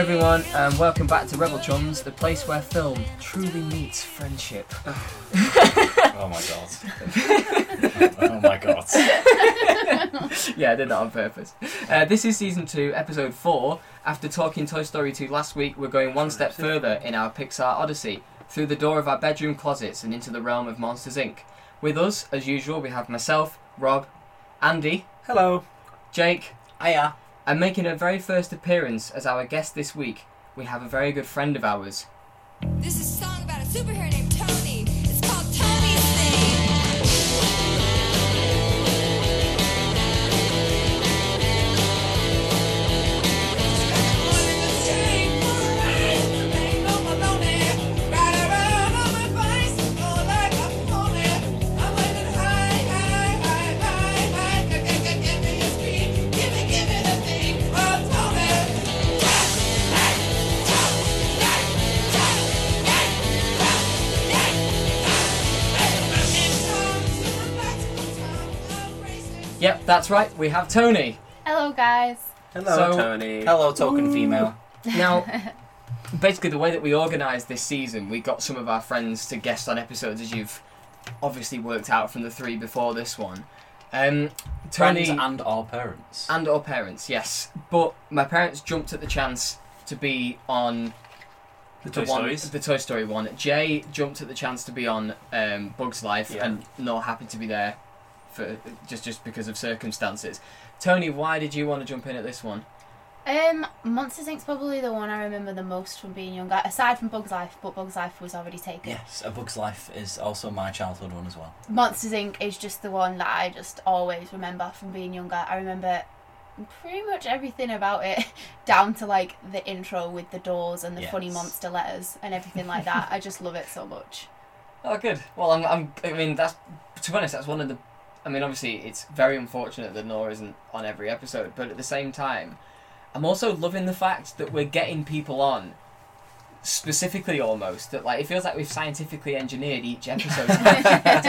Hi everyone, and welcome back to Rebel Chums, the place where film truly meets friendship. Oh my god. oh my god. yeah, I did that on purpose. Uh, this is season two, episode four. After talking Toy Story 2 last week, we're going one step further in our Pixar Odyssey, through the door of our bedroom closets and into the realm of Monsters Inc. With us, as usual, we have myself, Rob, Andy, Hello. Jake, Hiya. And making her very first appearance as our guest this week, we have a very good friend of ours. This is a song about a superhero named that's right, we have Toni. Hello, guys. Hello, So- Toni. Hello, token female. Now, basically, the way that we organised this season, we got some of our friends to guest on episodes, as you've obviously worked out from the three before this one. Um, Toni Friends and our parents. and or parents, yes. But my parents jumped at the chance to be on The the Toy one, Stories. the Toy Story one. Jay jumped at the chance to be on um, Bugs Life, Yeah. and not happened to be there for just just because of circumstances. Toni, why did you want to jump in at this one? Um, Monsters Inc.'s probably the one I remember the most from being younger, aside from Bugs Life, but Bugs Life was already taken. Yes, A Bug's Life is also my childhood one as well. Monsters Inc. is just the one that I just always remember from being younger. I remember pretty much everything about it, down to like the intro with the doors and the funny monster letters and everything like that. I just love it so much. Oh, good. Well, I'm, I'm. I mean, that's to be honest, that's one of the. I mean, obviously, it's very unfortunate that Nora isn't on every episode, but at the same time, I'm also loving the fact that we're getting people on. Specifically, almost that like it feels like we've scientifically engineered each episode to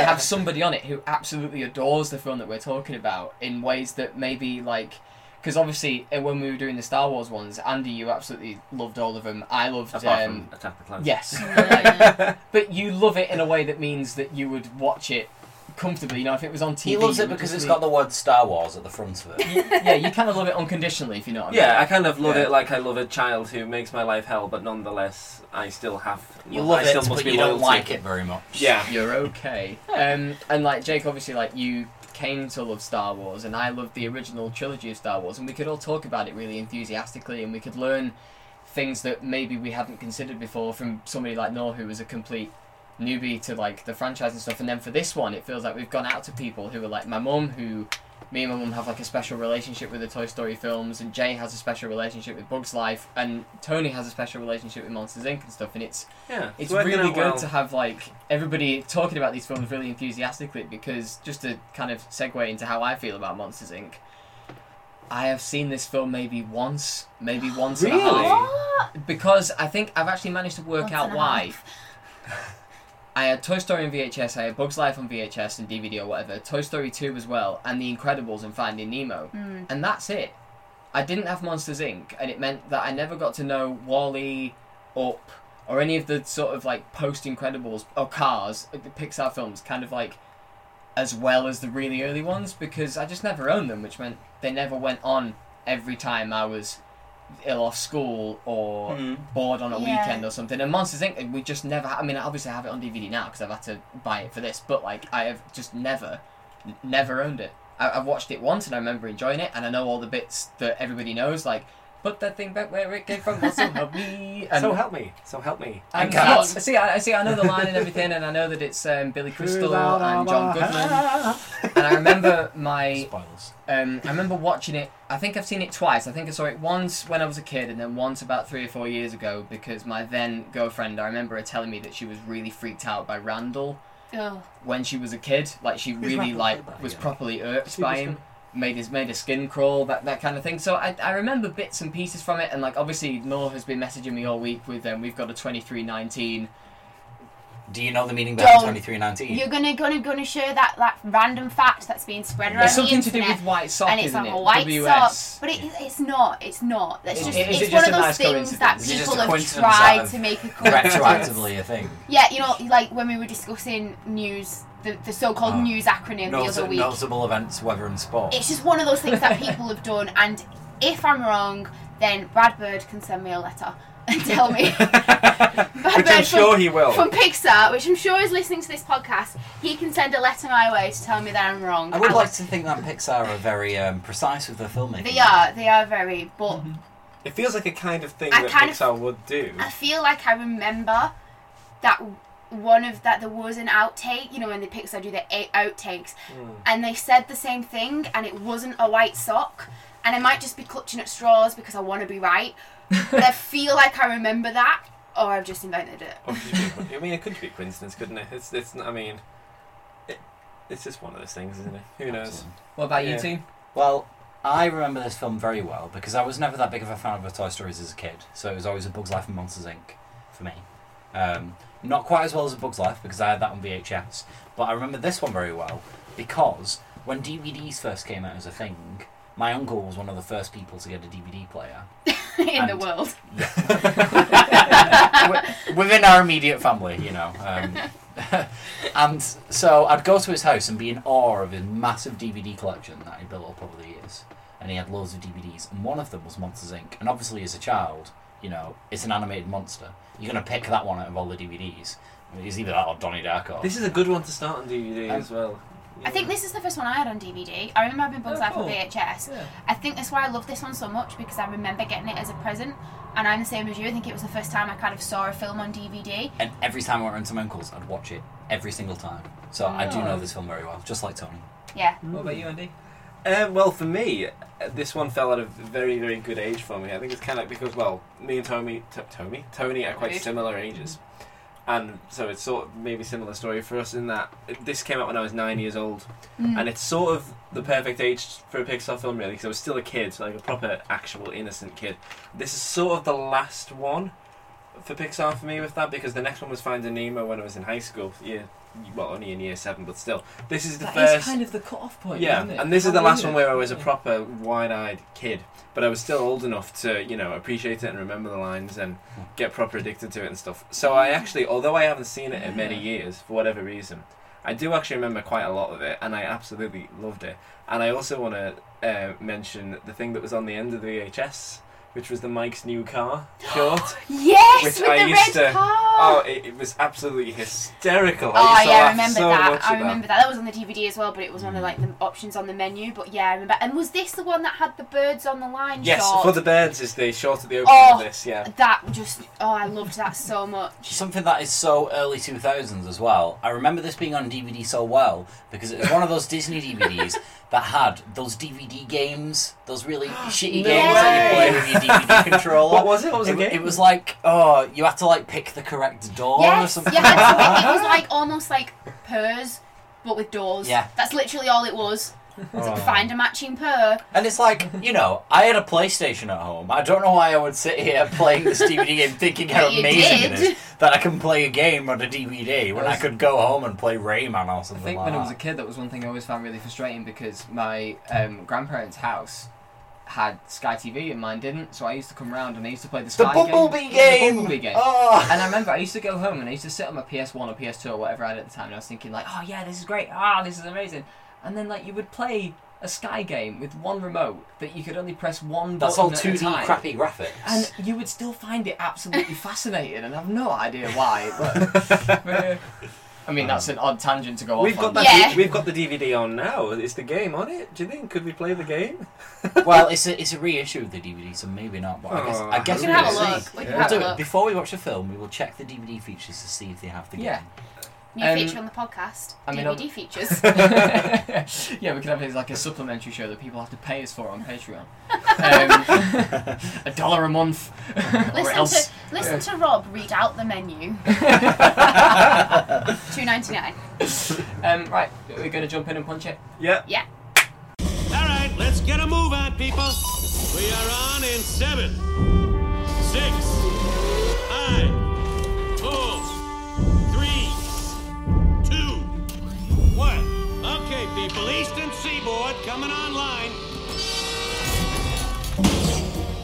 have, somebody on it who absolutely adores the film that we're talking about in ways that maybe like because obviously uh, when we were doing the Star Wars ones, Andy, you absolutely loved all of them. I loved Apart um, from Attack the Clones. yes, Yeah. but you love it in a way that means that you would watch it comfortably. You know, if it was on TV, He loves it because just it's be- got the word Star Wars at the front of it. yeah, you kind of love it unconditionally, if you know what I mean. Yeah, I kind of love Yeah. it like I love a child who makes my life hell, but nonetheless, I still have. You I love still it, must but be you don't like it very much. Yeah. You're okay. Um, and like Jake, obviously, like you came to love Star Wars, and I loved the original trilogy of Star Wars, and we could all talk about it really enthusiastically, and we could learn things that maybe we hadn't considered before from somebody like Noah, who was a complete newbie to like the franchise and stuff. And then for this one, it feels like we've gone out to people who are like my mum, who me and my mum have like a special relationship with the Toy Story films, and Jay has a special relationship with Bugs Life, and Toni has a special relationship with Monsters Inc. and stuff, and it's Yeah. it's working really good well. to have like everybody talking about these films really enthusiastically because just to kind of segue into how I feel about Monsters Inc. I have seen this film maybe once, maybe once and a Really? half, What? because I think I've actually managed to work Once out why. I had Toy Story on VHS, I had Bugs Life on VHS and DVD or whatever, Toy Story 2 as well, and The Incredibles and Finding Nemo. Mm. And that's it. I didn't have Monsters Inc., and it meant that I never got to know WALL-E, Up, or any of the sort of like post Incredibles or Cars, like the Pixar films, kind of like as well as the really early ones, because I just never owned them, which meant they never went on every time I was ill off school or Mm. bored on a Yeah. weekend or something. And Monsters Inc. we just never. I mean, obviously I have it on DVD now because I've had to buy it for this, but like I have just never, n- never owned it. I, I've watched it once and I remember enjoying it, and I know all the bits that everybody knows, like put that thing back where it came from. That's so help me. And, So help me. So help me. and And cats. I see, I, I see. I know the line and everything, and I know that it's um, Billy Crystal and John Goodman. And I remember my Spoilers. um, I remember watching it. I think I've seen it twice. I think I saw it once when I was a kid, and then once about three or four years ago because my then girlfriend. I remember her telling me that she was really freaked out by Randall Oh. when she was a kid. Like she Who's really like was again? properly irked Is he by the him. Made his made a skin crawl, that that kind of thing. So I, I remember bits and pieces from it, and like obviously Noel has been messaging me all week with um, we've got a twenty three nineteen Do you know the meaning behind Don't. 2319? You're gonna gonna gonna share that that random fact that's being spread around It's the something to do with white sock, and it's isn't like it? a white WS. sock, but it, it's not. It's not. That's Is- just is it it's just one a of those nice things that coincidence? Is it just people a have coincidence tried of to make a coincidence. Retroactively, I think. Yeah, you know, like when we were discussing news, the, the so-called Oh. news acronym the other week. notable events, weather and sport. It's just one of those things that people have done, and if I'm wrong, then Brad Bird can send me a letter and tell me. Brad Which I'm sure from, he will. from Pixar, which I'm sure is listening to this podcast, he can send a letter my way to tell me that I'm wrong. I would And like to think that Pixar are very um, precise with their filmmaking. They are, they are very, but It feels like a kind of thing I that kind of- Pixar would do. I feel like I remember that one of that there was an outtake, you know, when the Pixar do the eight outtakes, and they said the same thing, and it wasn't a white sock, and I might just be clutching at straws because I want to be right, but I feel like I remember that, or I've just invented it. Or could it be- I mean, it could be a coincidence, couldn't it? It's, it's. I mean, it, it's just one of those things, isn't it? Who knows? Absolutely. What about Yeah. you two? Well, I remember this film very well because I was never that big of a fan of the Toy Stories as a kid, so it was always a Bug's Life and Monsters Inc. for me. Um, not quite as well as a Bug's Life because I had that on VHS, but I remember this one very well because when DVDs first came out as a thing, my uncle was one of the first people to get a DVD player. in the world. Wi- within our immediate family, you know. Um, and so I'd go to his house and be in awe of his massive DVD collection that he built up over the years. And he had loads of DVDs, and one of them was Monsters Inc. And obviously, as a child, you know, it's an animated monster. You're going to pick that one out of all the DVDs. It's either that or Donnie Darko. This is a good one to start on DVD Um, as well. I think this is the first one I had on DVD. I remember having Bugs Oh, Life cool. on VHS. Yeah. I think that's why I love this one so much because I remember getting it as a present. And I'm the same as you. I think it was the first time I kind of saw a film on DVD. and every time I went around to my uncle's, I'd watch it every single time. So I do know Oh. this film very well, just like Toni. Yeah. What about you, Andy? Um, well, for me, uh, this one fell at a very, very good age for me. I think it's kind of like because, well, me and Tommy, t- Tommy, Toni are quite Rude. similar ages, and so it's sort of maybe similar story for us in that this came out when I was nine years old, Mm. and it's sort of the perfect age for a Pixar film, really, because I was still a kid, like a proper, actual, innocent kid. This is sort of the last one for Pixar for me with that, because the next one was Finding Nemo when I was in high school, year, well, only in year seven, but still. This is the That is first. kind of the cut-off point, Yeah, isn't it? and this is the last one where I was a proper wide-eyed kid, but I was still old enough to, you know, appreciate it and remember the lines and get proper addicted to it and stuff. So I actually, although I haven't seen it in many years for whatever reason, I do actually remember quite a lot of it, and I absolutely loved it. And I also want to uh, mention the thing that was on the end of the VHS, which was the Mike's new car short. Yes, Which with I the used red to- car. Oh, it, it was absolutely hysterical. Oh used to yeah, I remember so that. I remember that. that. was on the DVD as well, but it was one of like the mm. options on the menu. But yeah, I remember. And was this the one that had the birds on the line? Yes, shot? for the birds is the short at the opening Oh. of this. Yeah. That just oh, I loved that so much. Something that is so early 2000s as well. I remember this being on DVD so well because it was one of those Disney DVDs that had those DVD games, those really shitty No games that you play with your DVD controller. What was it? What was it, the game? it was like, oh, you had to like pick the correct door or something. you had to, like it was like almost like purrs, but with doors. Yeah. that's literally all it was. Was Oh. find a matching purr? And it's like, you know, I had a PlayStation at home. I don't know why I would sit here playing this DVD game thinking how amazing it did. is that I can play a game on a DVD when I could go home and play Rayman or I something think like when I was a kid, that was one thing I always found really frustrating because my um, grandparents' house had Sky TV and mine didn't, so I used to come round and I used to play the the Sky Bumblebee game. game! The Bumblebee game. Oh. And I remember I used to go home and I used to sit on my PS1 or PS2 or whatever I had at the time and I was thinking like, oh yeah, this is great, ah, this is amazing. And then like you would play a Sky game with one remote that you could only press one That's button at a 2D time. crappy graphics. And you would still find it absolutely fascinating and I have no idea why. But, but, I mean, that's an odd tangent to go off We've got on. that. Yeah. We've got the DVD on now. Is the game on it? Do you think? Could we play the game? well, it's a it's a reissue of the DVD, so maybe not. But I guess Oh, I guess We we'll can have a see. look. We can Yeah. We'll have do a it look. before we watch the film. We will check the DVD features to see if they have the game. Yeah. New Um, feature on the podcast. I mean, DVD I'll- features. yeah, we could have it as like a supplementary show that people have to pay us for on Patreon. Um, a dollar a month, listen else. to listen to Rob read out the menu. Two ninety nine. Um, right, we're going to jump in and punch it. Yeah. Yeah. All right, let's get a move on, people. We are on in seven, Eastern Seaboard coming online.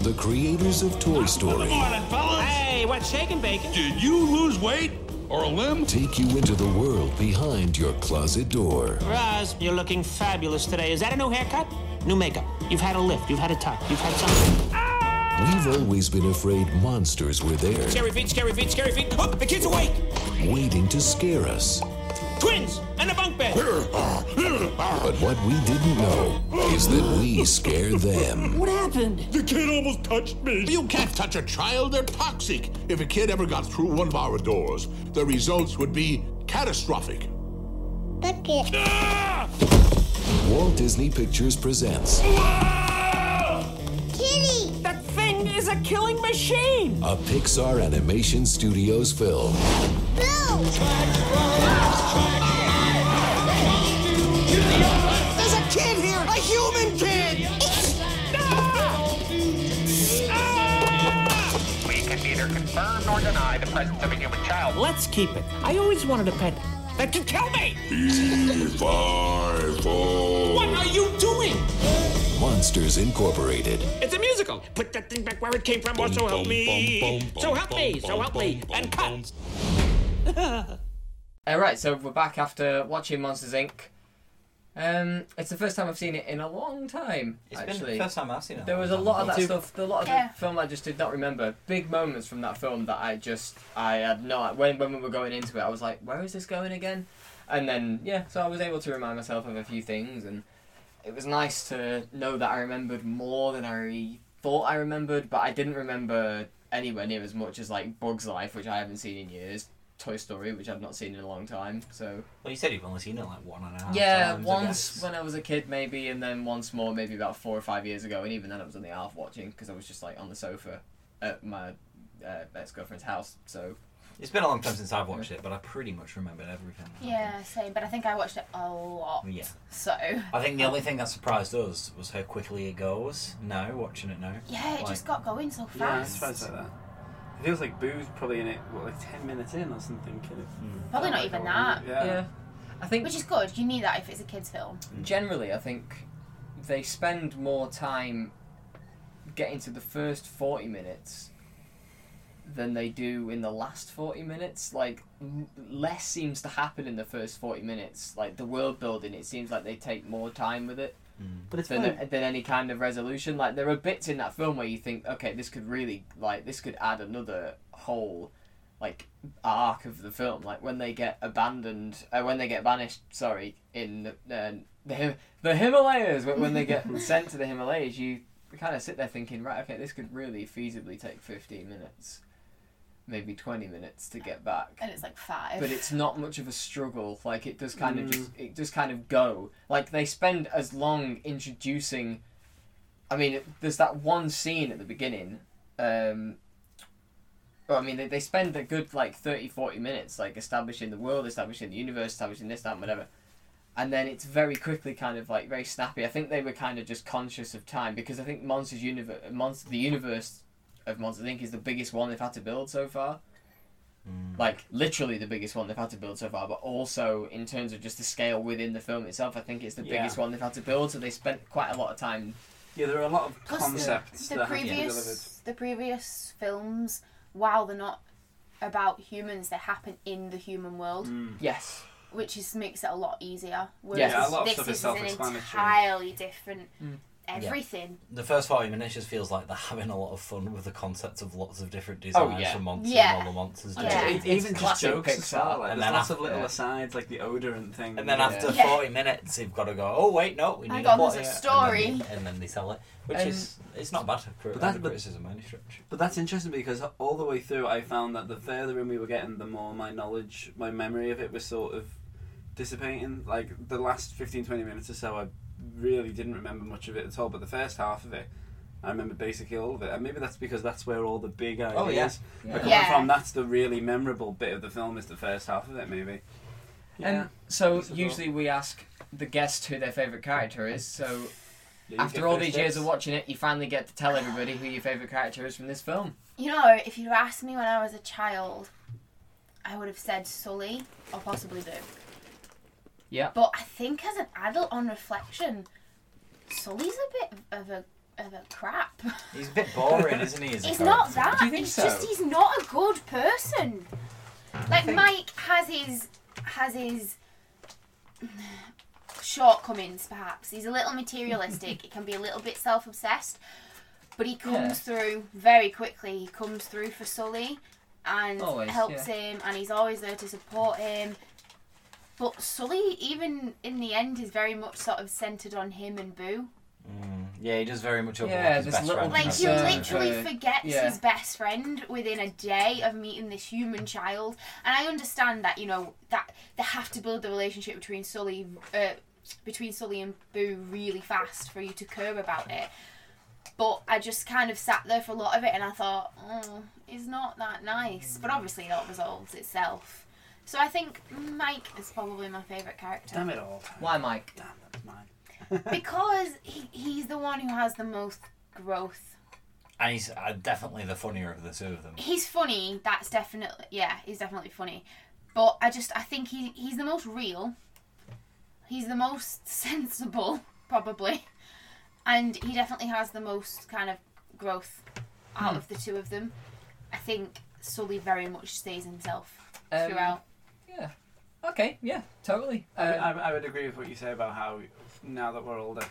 The creators of Toy Story Morning, fellas. Hey, what's shaking, bacon? Did you lose weight or a limb? take you into the world behind your closet door. Roz, you're looking fabulous today. Is that a new haircut? New makeup. You've had a lift. You've had a tuck. You've had something. We've always been afraid monsters were there, Scary feet, scary feet, scary feet. Oh, the kid's awake. waiting to scare us. Twins and a bunk bed. But what we didn't know is that we scare them. What happened? The kid almost touched me. You can't touch a child, they're toxic. If a kid ever got through one of our doors, the results would be catastrophic. Ah! Walt Disney Pictures presents That thing is a killing machine. a Pixar Animation Studios film. There's a kid here, a human kid. We can neither confirm nor deny the presence of a human child. Let's keep it. I always wanted a pet that could kill me. Five, four. What are you doing? Monsters Incorporated. It's a musical. Put that thing back where it came from, or so help me. So help me, so help me, and cut. Alright, so we're back after watching Monsters Inc. Um, it's the first time I've seen it in a long time. It's actually, been the first time I've seen it. there was a lot of that too. stuff. A lot of Yeah. the film I just did not remember. Big moments from that film that I just I had no. When when we were going into it, I was like, where is this going again? And then yeah, so I was able to remind myself of a few things, and it was nice to know that I remembered more than I thought I remembered, but I didn't remember anywhere near as much as like Bugs Life, which I haven't seen in years. Toy Story, which I've not seen in a long time. So Well, you said you've only seen it like one and a half yeah, times, I once guess. when I was a kid, maybe, and then once more, maybe about four or five years ago, and even then I was only half watching because I was just like on the sofa at my uh, ex girlfriend's house. So It's been a long time since I've watched it, but I pretty much remember everything. Yeah, same. But I think I watched it a lot. Yeah. So I think the only thing that surprised us was how quickly it goes. Now, watching it now. yeah, it Like- just got going so fast. Yeah, it's fast. fast like that. It feels like Boo's probably in it, what, like 10 minutes in or something. Kind of. Hmm. Probably not even that. Yeah. yeah, I think Which is good. You need that if it's a kids' film. Hmm. generally, I think they spend more time getting to the first 40 minutes than they do in the last 40 minutes. Like, m- less seems to happen in the first 40 minutes. Like, the world building, it seems like they take more time with it But it's than, fine. than any kind of resolution. Like, there are bits in that film where you think, okay, this could really, like, this could add another whole, like, arc of the film. Like, when they get abandoned, uh, when they get banished, sorry, in the, uh, the, Him- the Himalayas, when, when they get sent to the Himalayas, you kind of sit there thinking, right, okay, this could really feasibly take 15 minutes, maybe 20 minutes to get back And it's like five. but it's not much of a struggle. Like it does kind of just it just kind of go. Like they spend as long introducing. I mean, there's that one scene at the beginning. Um, well, I mean, they, they spend a good like 30, 40 minutes like establishing the world, establishing the universe, establishing this, that, and whatever. And then it's very quickly kind of like very snappy. I think they were kind of just conscious of time because I think Monsters Universe, Monster, the universe of Monsters Inc. is the biggest one they've had to build so far hmm. like literally the biggest one they've had to build so far, but also in terms of just the scale within the film itself, I think it's the Yeah. biggest one they've had to build. So they spent quite a lot of time. Yeah, there are a lot of Plus concepts the that have to be delivered. previous the previous films, while they're not about humans, they happen in the human world, hmm. Yes, which is makes it a lot easier. Yeah, Whereas a lot of this stuff is is an self-explanatory. entirely different hmm. Everything. The first 40 minutes just feels like they're having a lot of fun with the concept of lots of different designs Oh, yeah. for monsters Yeah. and all the monsters. Yeah. just- It, It's even just classic jokes as Pixar. well. Like, And there's then lots of after- little yeah. asides, like the odorant thing. And then after Yeah. 40 minutes, you've got to go, oh, wait, no, we Hang need on, a plot there's a here." story. And then, they, and then they sell it, which Um, is, it's not bad for But that- any but- criticism by any stretch. But that's interesting because all the way through, I found that the further in we were getting, the more my knowledge, my memory of it was sort of dissipating. Like the last 15, 20 minutes or so, I really didn't remember much of it at all. But the first half of it, I remember basically all of it. And maybe that's because that's where all the big ideas Oh, yeah. are coming Yeah. from. That's the really memorable bit of the film, is the first half of it, maybe. and so usually we ask the guest who their favorite character is. So Yeah, after all first these years of watching it, you finally get to tell everybody who your favorite character is from this film. You know, if you'd asked me when I was a child, I would have said Sully or possibly Boo. Yeah. But I think as an adult, on reflection, Sully's a bit of a of a crap. He's a bit boring, isn't he? As a He's not that. Do you think it's so? just he's not a good person. Like Mike has his has his shortcomings, perhaps. He's a little materialistic. he can be a little bit self obsessed, but he comes through very quickly. He comes through for Sully and Always, helps yeah. him, and he's always there to support him. But Sully, even in the end, is very much sort of centered on him and Boo. Mm, yeah, he does very much overlook Yeah, his this best little friend. Like doesn't he literally for- forgets yeah. his best friend within a day of meeting this human child, and I understand that you know that they have to build the relationship between Sully, uh, between Sully and Boo really fast for you to care about it. But I just kind of sat there for a lot of it, and I thought, oh, it's not that nice. But obviously, it all resolves itself. So I think Mike is probably my favourite character Damn it all. Why, Mike? Damn, that was mine. because he, he's the one who has the most growth And he's uh, definitely the funnier of the two of them. he's funny. That's definitely yeah, he's definitely funny. But I just I think he he's the most real. He's the most sensible, probably, and he definitely has the most kind of growth out Hmm. of the two of them. I think Sully very much stays himself Um, throughout. Yeah. Okay. Yeah. Totally. I, Uh, I, I would agree with what you say about how now that we're older,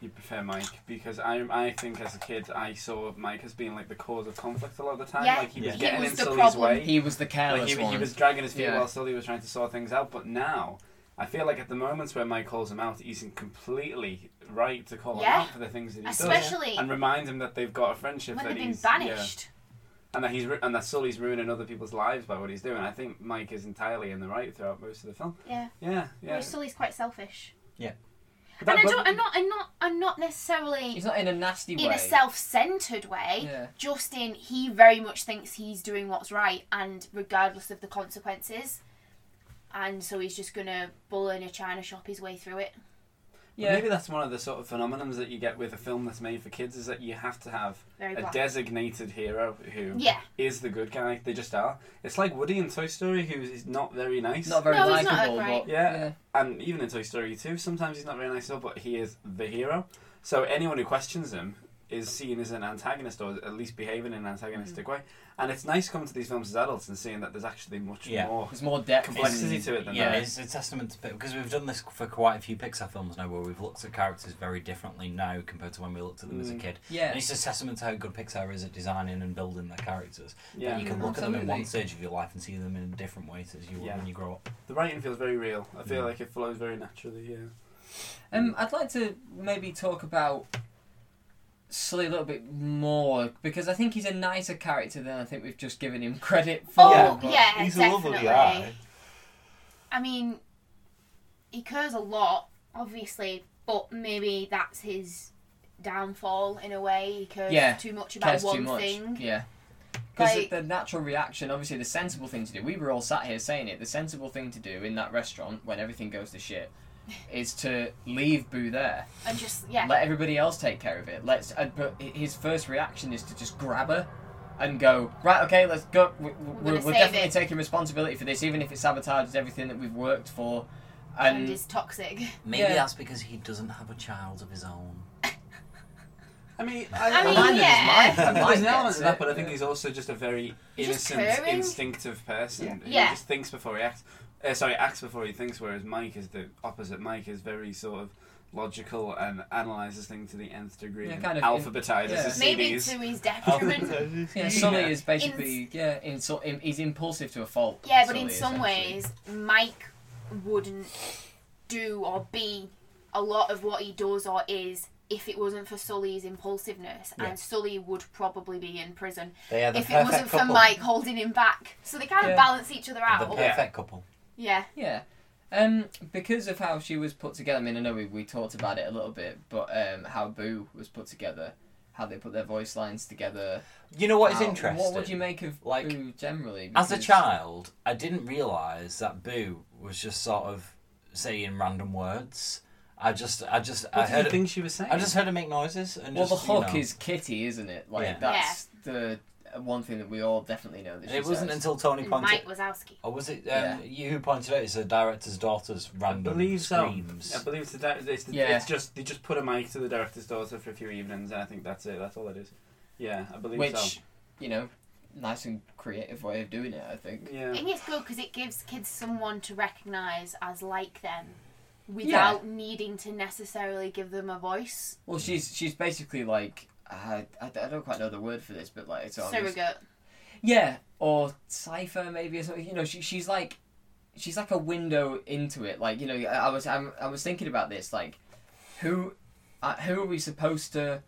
you prefer Mike because I I think as a kid I saw Mike as being like the cause of conflict a lot of the time. Yeah. Like he was Yeah. getting He was in the Sully's problem. way. he was the careless like he, one. he was dragging his feet Yeah. while Sully was trying to sort things out. But now, I feel like at the moments where Mike calls him out, he's in completely right to call Yeah. him out for the things that he Especially- does, and remind him that they've got a friendship when that they've been he's yeah, banished. And that he's ru- and that Sully's ruining other people's lives by what he's doing. I think Mike is entirely in the right throughout most of the film. Yeah. Yeah, yeah. Whereas Sully's quite selfish. But And I but- don't, I'm not, I'm not, I'm not necessarily He's not in a nasty way. in a self-centered way. Yeah. Just in he very much thinks he's doing what's right, and regardless of the consequences, and so he's just gonna bull in a china shop his way through it. But Yeah. Maybe that's one of the sort of phenomenons that you get with a film that's made for kids is that you have to have Very a black. designated hero who is Yeah. the good guy. They just are. It's like Woody in Toy Story, who is not very nice. Not very No, he's not likable, great. but Yeah. And even in Toy Story 2, sometimes he's not very nice at all, but he is the hero. So anyone who questions him is seen as an antagonist or at least behaving in an antagonistic way. And it's nice coming to these films as adults and seeing that there's actually much Yeah. more There's more depth. complexity in- to it than Yeah, that. it's a testament to because we've done this for quite a few Pixar films now, where we've looked at characters very differently now compared to when we looked at them as a Mm. kid. Yeah. And it's a testament to how good Pixar is at designing and building their characters. Yeah. you can Mm, look at them in one stage of your life and see them in different ways as you Yeah. when you grow up. The writing feels very real. I feel Mm. like it flows very naturally, yeah. Um, I'd like to maybe talk about Sully a little bit more because I think he's a nicer character than I think we've just given him credit for. Oh but- yeah, He's a definitely. lovely guy. I mean, he cares a lot, obviously, but maybe that's his downfall in a way. He cares Yeah, too much about cares one too much. thing. Yeah. Because Like- the natural reaction, obviously, the sensible thing to do. We were all sat here saying it. The sensible thing to do in that restaurant when everything goes to shit is to leave Boo there. And just yeah, Let everybody else take care of it. Let's. Uh, but his first reaction is to just grab her and go right. Okay, let's go. We, we, gonna we're, we're definitely it." taking responsibility for this, even if it sabotages everything that we've worked for. and And is toxic. Maybe Yeah. that's because he doesn't have a child of his own. I mean, I mean, mine is yeah. mine. there's Mine an element of that, but I think yeah. he's also just a very innocent, instinctive person. He Yeah. just thinks before he acts. Uh, sorry, acts before he thinks. Whereas Mike is the opposite. Mike is very sort of logical and analyzes things to the nth degree. Yeah, and kind of- alphabetizes yeah. his Maybe CDs. to his detriment. Yeah, his Sully CDs. is basically yeah, in, so, in, he's impulsive to a fault. Yeah, but Sully, in some ways, Mike wouldn't do or be a lot of what he does or is if it wasn't for Sully's impulsiveness, Yeah. and Sully would probably be in prison They are the if it wasn't for. Mike holding him back. So they kind of Yeah. balance each other out. The out. perfect couple. Yeah. Yeah. Um, because of how she was put together, I mean, I know we, we talked about it a little bit, but um, how Boo was put together, how they put their voice lines together. You know what is how- interesting? What would you make of Like, Boo generally? As a child, I didn't realise that Boo was just sort of saying random words. I just, I just, I What did heard. you think she was saying? I just heard her make noises and Well, just. the you know. is Kitty, isn't it? Like Yeah. that's the one thing that we all definitely know that she it wasn't says. until Toni And pointed. Mike Wazowski. Or was it um, Yeah. you who pointed out it's the director's daughter's I random believe so. screams? I believe it's the, di- it's, the Yeah. it's just they just put a mic to the director's daughter for a few evenings, and I think that's it. That's all it is. Yeah, I believe which so. you know, nice and creative way of doing it. I think. Yeah. I think it's good because it gives kids someone to recognise as like them without needing to necessarily give them a voice. Well, she's she's basically like I, I, I don't quite know the word for this, but like it's almost, Surrogate. Yeah, or cipher maybe or something. You know, she she's like she's like a window into it. Like you know, I, I was I'm, I was thinking about this. Like, who uh, who are we supposed to?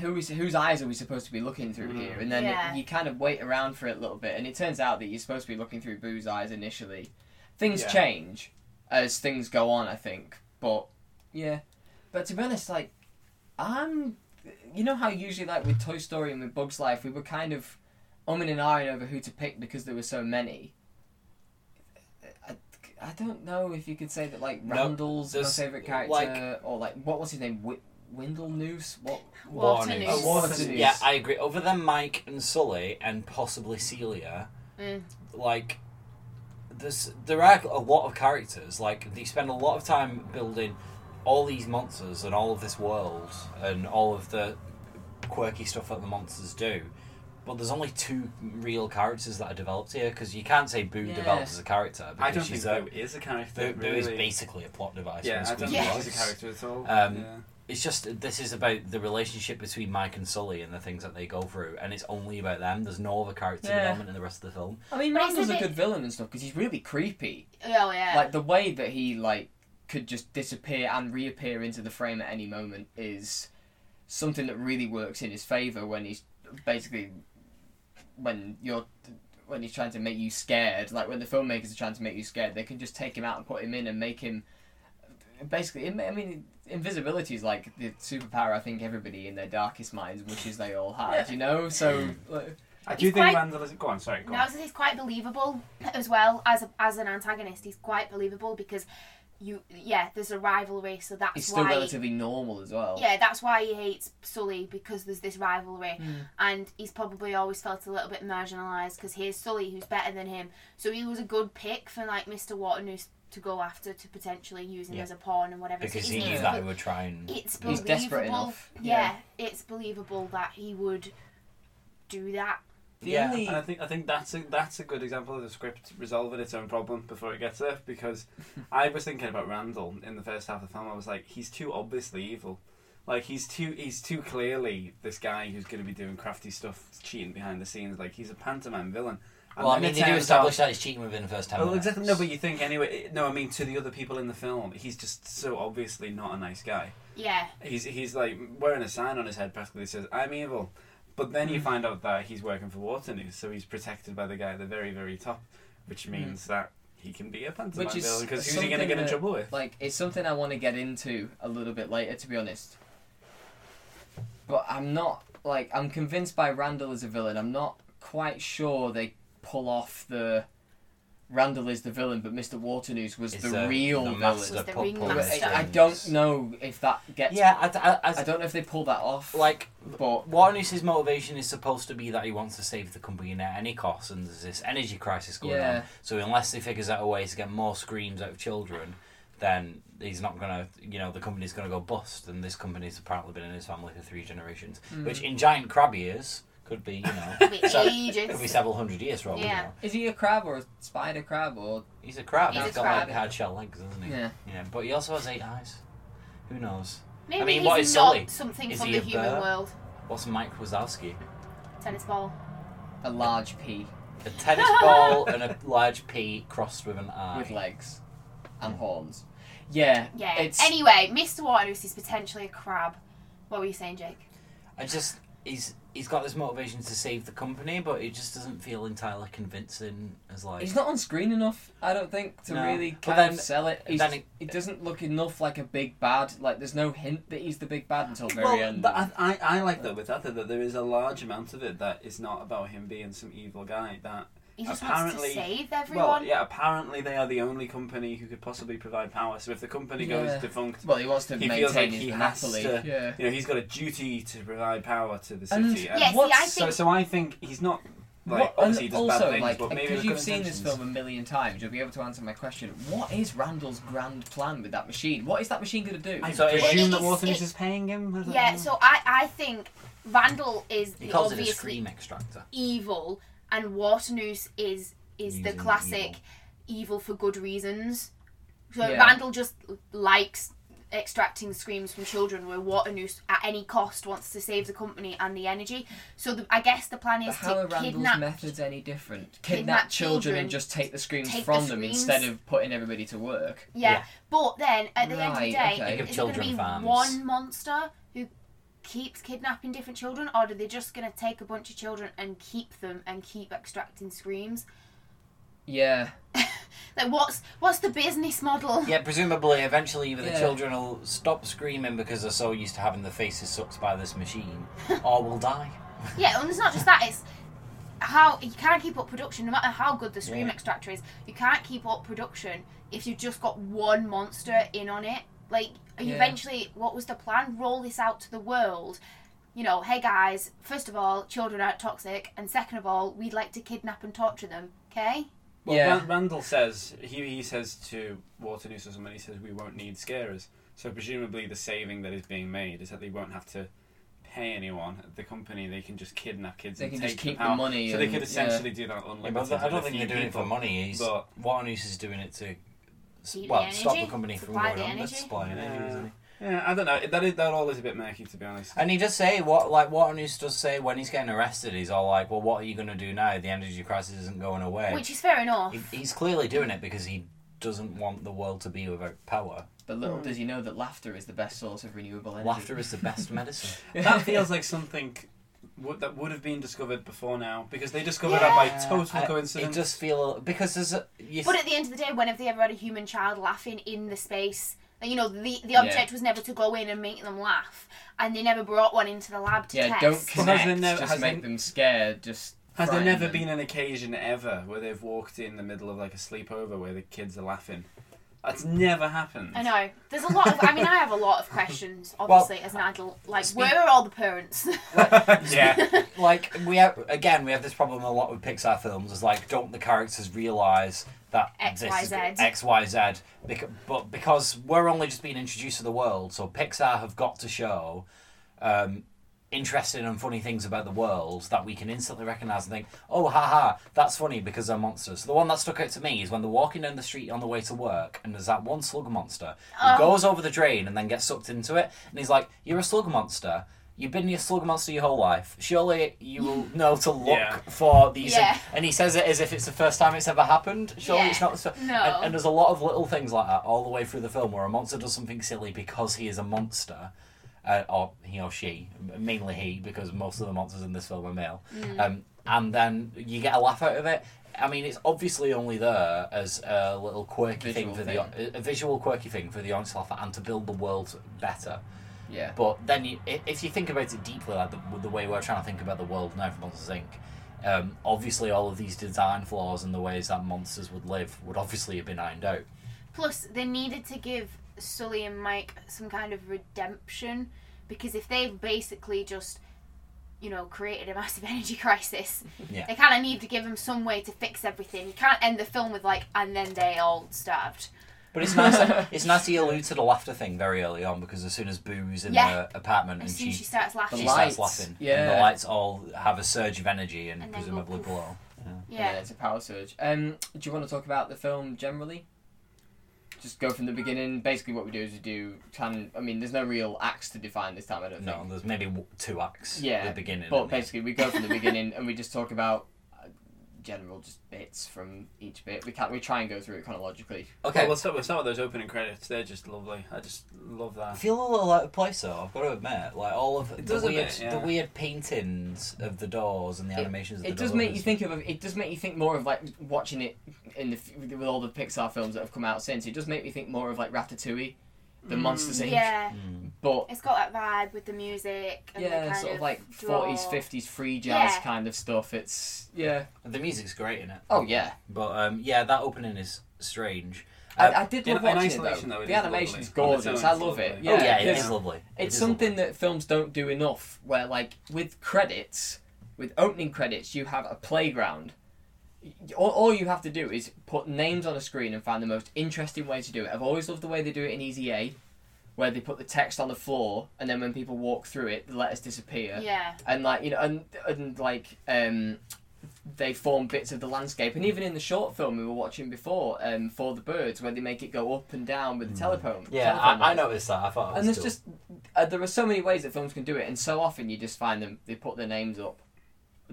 Who is whose eyes are we supposed to be looking through Mm. here? And then Yeah. you kind of wait around for it a little bit, and it turns out that you're supposed to be looking through Boo's eyes initially. Things Yeah. change as things go on, I think. But yeah, but to be honest, like I'm, you know how usually like with Toy Story and with Bugs Life, we were kind of umming and ahhing over who to pick because there were so many. I, I don't know if you could say that like No, Randall's my favorite character, like- or like what was his name, Wi- Windle Noose. What? Waternoose. Oh, Waternoose. Yeah, I agree. Other than Mike and Sully and possibly Celia, Mm. like there's there are a lot of characters. Like they spend a lot of time building all these monsters and all of this world and all of the quirky stuff that the monsters do. But there's only two real characters that are developed here because you can't say Boo Yeah. developed as a character. I don't she's think a, Boo is a character. Boo, Boo is basically a plot device. Yeah, I don't Squeaky think Yeah. she's a character at all. Um, yeah. It's just this is about the relationship between Mike and Sully and the things that they go through, and it's only about them. There's no other character Yeah. development in the rest of the film. I mean, But it's a Randall's a, bit- good villain and stuff because he's really creepy. Oh yeah. Like the way that he like could just disappear and reappear into the frame at any moment is something that really works in his favor when he's basically when you're when he's trying to make you scared. Like when the filmmakers are trying to make you scared, they can just take him out and put him in and make him basically. I mean, invisibility is like the superpower. I think everybody in their darkest minds wishes they all had. You know, so. Hmm. Like, I do He's think quite- Randall is. Go on, sorry, go No, on. so he's quite believable as well as a, as an antagonist. He's quite believable because you yeah, there's a rivalry, so that's he's still why relatively normal as well. yeah, that's why he hates Sully because there's this rivalry, Hmm. and he's probably always felt a little bit marginalised because here's Sully who's better than him. So he was a good pick for like Mr. Waternoose to go after to potentially use him Yeah. as a pawn and whatever. Because so he it's knew that he would try and. It's He's believable. desperate enough. Yeah, it's believable that he would do that. The Yeah, only- And I think I think that's a that's a good example of the script resolving its own problem before it gets there because I was thinking about Randall in the first half of the film. I was like, he's too obviously evil. Like he's too he's too clearly this guy who's going to be doing crafty stuff, cheating behind the scenes. Like he's a pantomime villain. And Well, I mean, they do establish out- that he's cheating within the first ten Well, minutes. exactly. No, but you think anyway. Eh, no, I mean to the other people in the film, he's just so obviously not a nice guy. Yeah. He's he's like wearing a sign on his head practically that says "I'm evil," but then Hmm. you find out that he's working for Waternoose, so he's protected by the guy at the very very top, which means that he can be a pantomime Hmm. Which is because who's he going to get in trouble with? Like, it's something I want to get into a little bit later, to be honest. But I'm not like I'm convinced by Randall as a villain. I'm not quite sure they pull off the Randall is the villain, but Mr. Waternoose was Is the, the- real the villain. master Was the pu- ring pulling master. the I, I don't know if that gets. Yeah, I, I, I, I don't know if they pull that off. like but Warnoose's motivation is supposed to be that he wants to save the company at any cost, and there's this energy crisis going Yeah. on. So unless he figures out a way to get more screams out of children, then he's not gonna, you know, the company's gonna go bust. And this company's apparently been in his family for three generations, hmm. which in giant crab years could be, you know, Could be se- ages. could be several hundred years for all we Yeah. know. is he a crab or a spider crab or He's a crab. He's a got crab. like hard shell legs, doesn't he? Yeah. Yeah, but he also has eight eyes. Who knows? Maybe I mean, he's what is not Sully? something Is from he the a human bear? world. What's Mike Wazowski? Tennis ball. a large pea A tennis ball and a large pea crossed with an eye. with legs and horns? Yeah. Yeah. It's Anyway, Mr. Waternoose is potentially a crab. What were you saying, Jake? I just he's he's got this motivation to save the company, but it just doesn't feel entirely convincing as like He's not on screen enough, I don't think, to No. really But kind then- of sell it. He's, then it- it doesn't look enough like a big bad. Like, there's no hint that he's the big bad until very well, end. but I, I, I like that with that that there is a large amount of it that is not about him being some evil guy. That he just apparently, wants to save well, yeah, apparently they are the only company who could possibly provide power. So if the company goes Yeah. defunct, Well, he wants to he maintain feels like his he monopoly. has to. Yeah. You know, he's got a duty to provide power to the And city. Yeah, see, I so, think so I think he's not. Like, What- obviously, he does also, bad things, like, but maybe because you've seen this film a million times, you'll be able to answer my question. What is Randall's grand plan with that machine? What is that machine going to do? I So it- presume that it's- is it- is paying him. I Yeah, know. so I, I think Randall is He the calls it a obviously scream extractor. evil, and Waternoose is is the classic evil. evil. for good reasons. So Yeah. Randall just likes extracting screams from children, where Waternoose at any cost wants to save the company and the energy. So the, I guess the plan But is how to are Randall's kidnap. methods any different? kidnap Kidnap children, children, and just take the screams take the from them screams. instead of putting everybody to work. Yeah. Yeah. but then at the end of the day, okay. Think of is it going to be farms. one monster who keeps kidnapping different children, or are they just going to take a bunch of children and keep them and keep extracting screams? Yeah. Like, what's what's the business model? Yeah, presumably, eventually, either the children will stop screaming because they're so used to having their faces sucked by this machine, or will die. Yeah, and it's not just that. It's how you can't keep up production, no matter how good the scream Yeah. extractor is. You can't keep up production if you've just got one monster in on it. Like, Yeah. eventually, what was the plan? Roll this out to the world. You know, hey guys, first of all, children aren't toxic, and second of all, we'd like to kidnap and torture them. Okay? Well, Yeah. Randall says he he says to Waternoose or somebody, he says we won't need scarers. So presumably the saving that is being made is that they won't have to pay anyone at the company. They can just kidnap kids They and can take just keep the money So they and- could yeah. essentially do that Yeah, unlimited. but I don't think they're doing it for money. He's, But Waternoose is doing it to s- Keep well the stop the company from going the on. That's Supplying energy, Yeah. isn't he? yeah, I don't know. That is that all is a bit murky to be honest. And he does say what like Waternoose does say when he's getting arrested. He's all like, "Well, what are you going to do now? The energy crisis isn't going away." Which is fair enough. He- he's clearly doing it because he doesn't want the world to be without power. But little hmm. does he know that laughter is the best source of renewable energy. Laughter is the best medicine. that feels like something would, that would have been discovered before now because they discovered that by total I- coincidence. It does feel because there's a. You But at the end of the day, when have they ever had a human child laughing in the space? Like, You know, the the Yeah. object was never to go in and make them laugh, and they never brought one into the lab to Yeah, test. don't Well, has connect. there never- just has make there- them scared. Just Has there frighten never them. been an occasion ever where they've walked in the middle of like a sleepover where the kids are laughing? That's never happened. I know. There's a lot of. I mean, I have a lot of questions, obviously, as an adult. Like, where are all the parents? yeah. like we have again we have this problem a lot with Pixar films is like don't the characters realize that X, this Y, is Z. X Y Z bec- but because we're only just being introduced to the world so Pixar have got to show um, interesting and funny things about the world that we can instantly recognize and think oh haha that's funny because they're monsters the one that stuck out to me is when they're walking down the street on the way to work and there's that one slug monster who Oh. goes over the drain and then gets sucked into it and he's like you're a slug monster You've been a slug monster your whole life. Surely you will know to look Yeah. for these. Yeah. And he says it as if it's the first time it's ever happened. Surely Yeah. it's not. So, No. And, and there's a lot of little things like that all the way through the film where a monster does something silly because he is a monster, uh, or he or she, mainly he, because most of the monsters in this film are male. Mm. Um, and then you get a laugh out of it. I mean, it's obviously only there as a little quirky thing for thing. the a visual quirky thing for the audience to laugh at and to build the world better. Yeah. But then, you, if you think about it deeply, like the, the way we're trying to think about the world now for Monsters Inc., um, obviously all of these design flaws and the ways that monsters would live would obviously have been ironed out. Plus, they needed to give Sully and Mike some kind of redemption because if they've basically just, you know, created a massive energy crisis, Yeah. they kind of need to give them some way to fix everything. You can't end the film with like, and then they all starved. But it's nice. that, it's nice he alludes to the laughter thing very early on because as soon as Boo's in Yeah. the apartment As and soon she as she starts laughing. she The starts lights, laughing, and the lights all have a surge of energy and, And then go presumably poof. blow. Yeah. And Yeah. it's a power surge. Um, do you want to talk about the film generally? Just go from the beginning. Basically, what we do is we do. Can I mean? There's no real acts to define this time. I don't No, think. there's maybe two acts. Yeah, at the beginning. But basically, we go from the beginning and we just talk about general just bits from each bit. We can't. We try and go through it chronologically. okay. Well, we'll start, we'll start with those opening credits. They're just lovely. I just love that. I that. feel a little out of place though. I've got to admit, like all of the does a weird, bit, yeah. the weird paintings of the doors and the It- animations. of It the does make you think of. It does make you think more of like watching it in the with all the Pixar films that have come out since. It does make me think more of like Ratatouille, the Monsters Inc. Yeah. Mm. but It's got that vibe with the music. And the yeah, kind sort of of like forties, fifties free jazz Yeah. kind of stuff. It's yeah. The music's great in it. Oh yeah. But um, yeah, that opening is strange. I, Um, I did in- love in watching isolation, it though, though. it the is animation's lovely. Gorgeous. I love it. Yeah, oh yeah, it because is lovely. It It's is something lovely. that films don't do enough. Where like with credits, with opening credits, you have a playground. Y- All, all you have to do is put names on a screen and find the most interesting way to do it. I've always loved the way they do it in Easy A, where they put the text on the floor and then when people walk through it, the letters disappear. Yeah. and like you know and and like um they form bits of the landscape and even in the short film we were watching before um for the birds where they make it go up and down with the telephone Mm. Yeah, telephone I, I noticed that. I thought. It and there's cool. just uh, there are so many ways that films can do it and so often you just find them they put their names up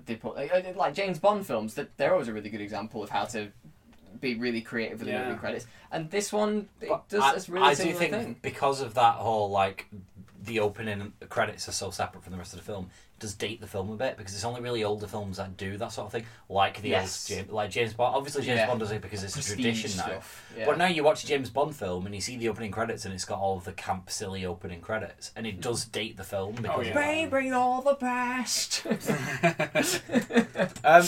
they put uh, like James Bond films that they're always a really good example of how to be really creative with the Yeah. opening credits and this one it does I, this really I do think thing because of that whole like the opening credits are so separate from the rest of the film does date the film a bit because it's only really older films that do that sort of thing like the Yes. old James, like James Bond obviously James Yeah. Bond does it because it's a Prestige tradition now yeah. but now you watch a James Bond film and you see the opening credits and it's got all of the camp silly opening credits and it does date the film because Oh, yeah. that. Bring, bring all the best Um,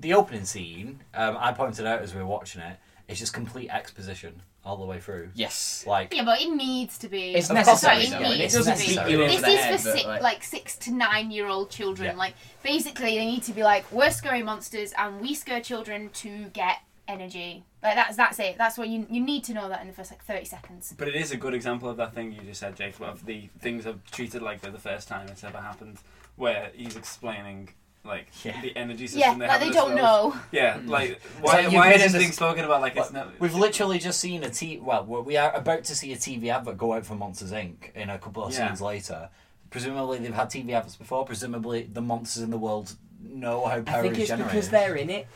the opening scene, um, I pointed out as we were watching it, it's just complete exposition all the way through. yes Like, Yeah, but it needs to be. It's Of course necessary it though, is. it doesn't beat necessary. you over This the is head, for but, six, like, like, six to nine year old children. Yeah. Like basically, they need to be like we're scary monsters, and we scare children to get energy. Like that's that's it. That's what you you need to know that in the first like thirty seconds. But it is a good example of that thing you just said, Jake, of the things I've treated like they're the first time it's ever happened, where he's explaining like Yeah. the energy system. Yeah, they like have they don't know. Yeah, hmm. like like why, you've why is in this thing spoken about like it's not? We've literally just seen a T. Well, we we are about to see a TV advert go out for Monsters Inc. in a couple of Yeah. scenes later. Presumably, they've had TV adverts before. Presumably, the monsters in the world know how I think is it's generated. because they're in it.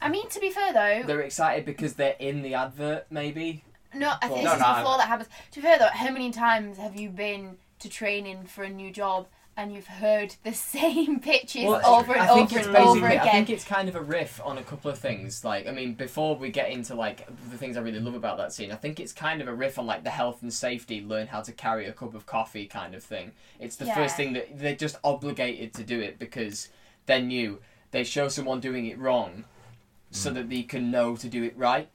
I mean, to be fair though, They're excited because they're in the advert, maybe. no, I think No, this is no, before I- that happens. To be fair though, how many times have you been to training for a new job and you've heard the same pitches over and over it's and over basically. I again? think it's kind of a riff on a couple of things. Like, I mean, before we get into like the things I really love about that scene, I think it's kind of a riff on like the health and safety, learn how to carry a cup of coffee kind of thing. It's the Yeah. first thing that they're just obligated to do it because they're new. They show someone doing it wrong, so mm. that they can know to do it right.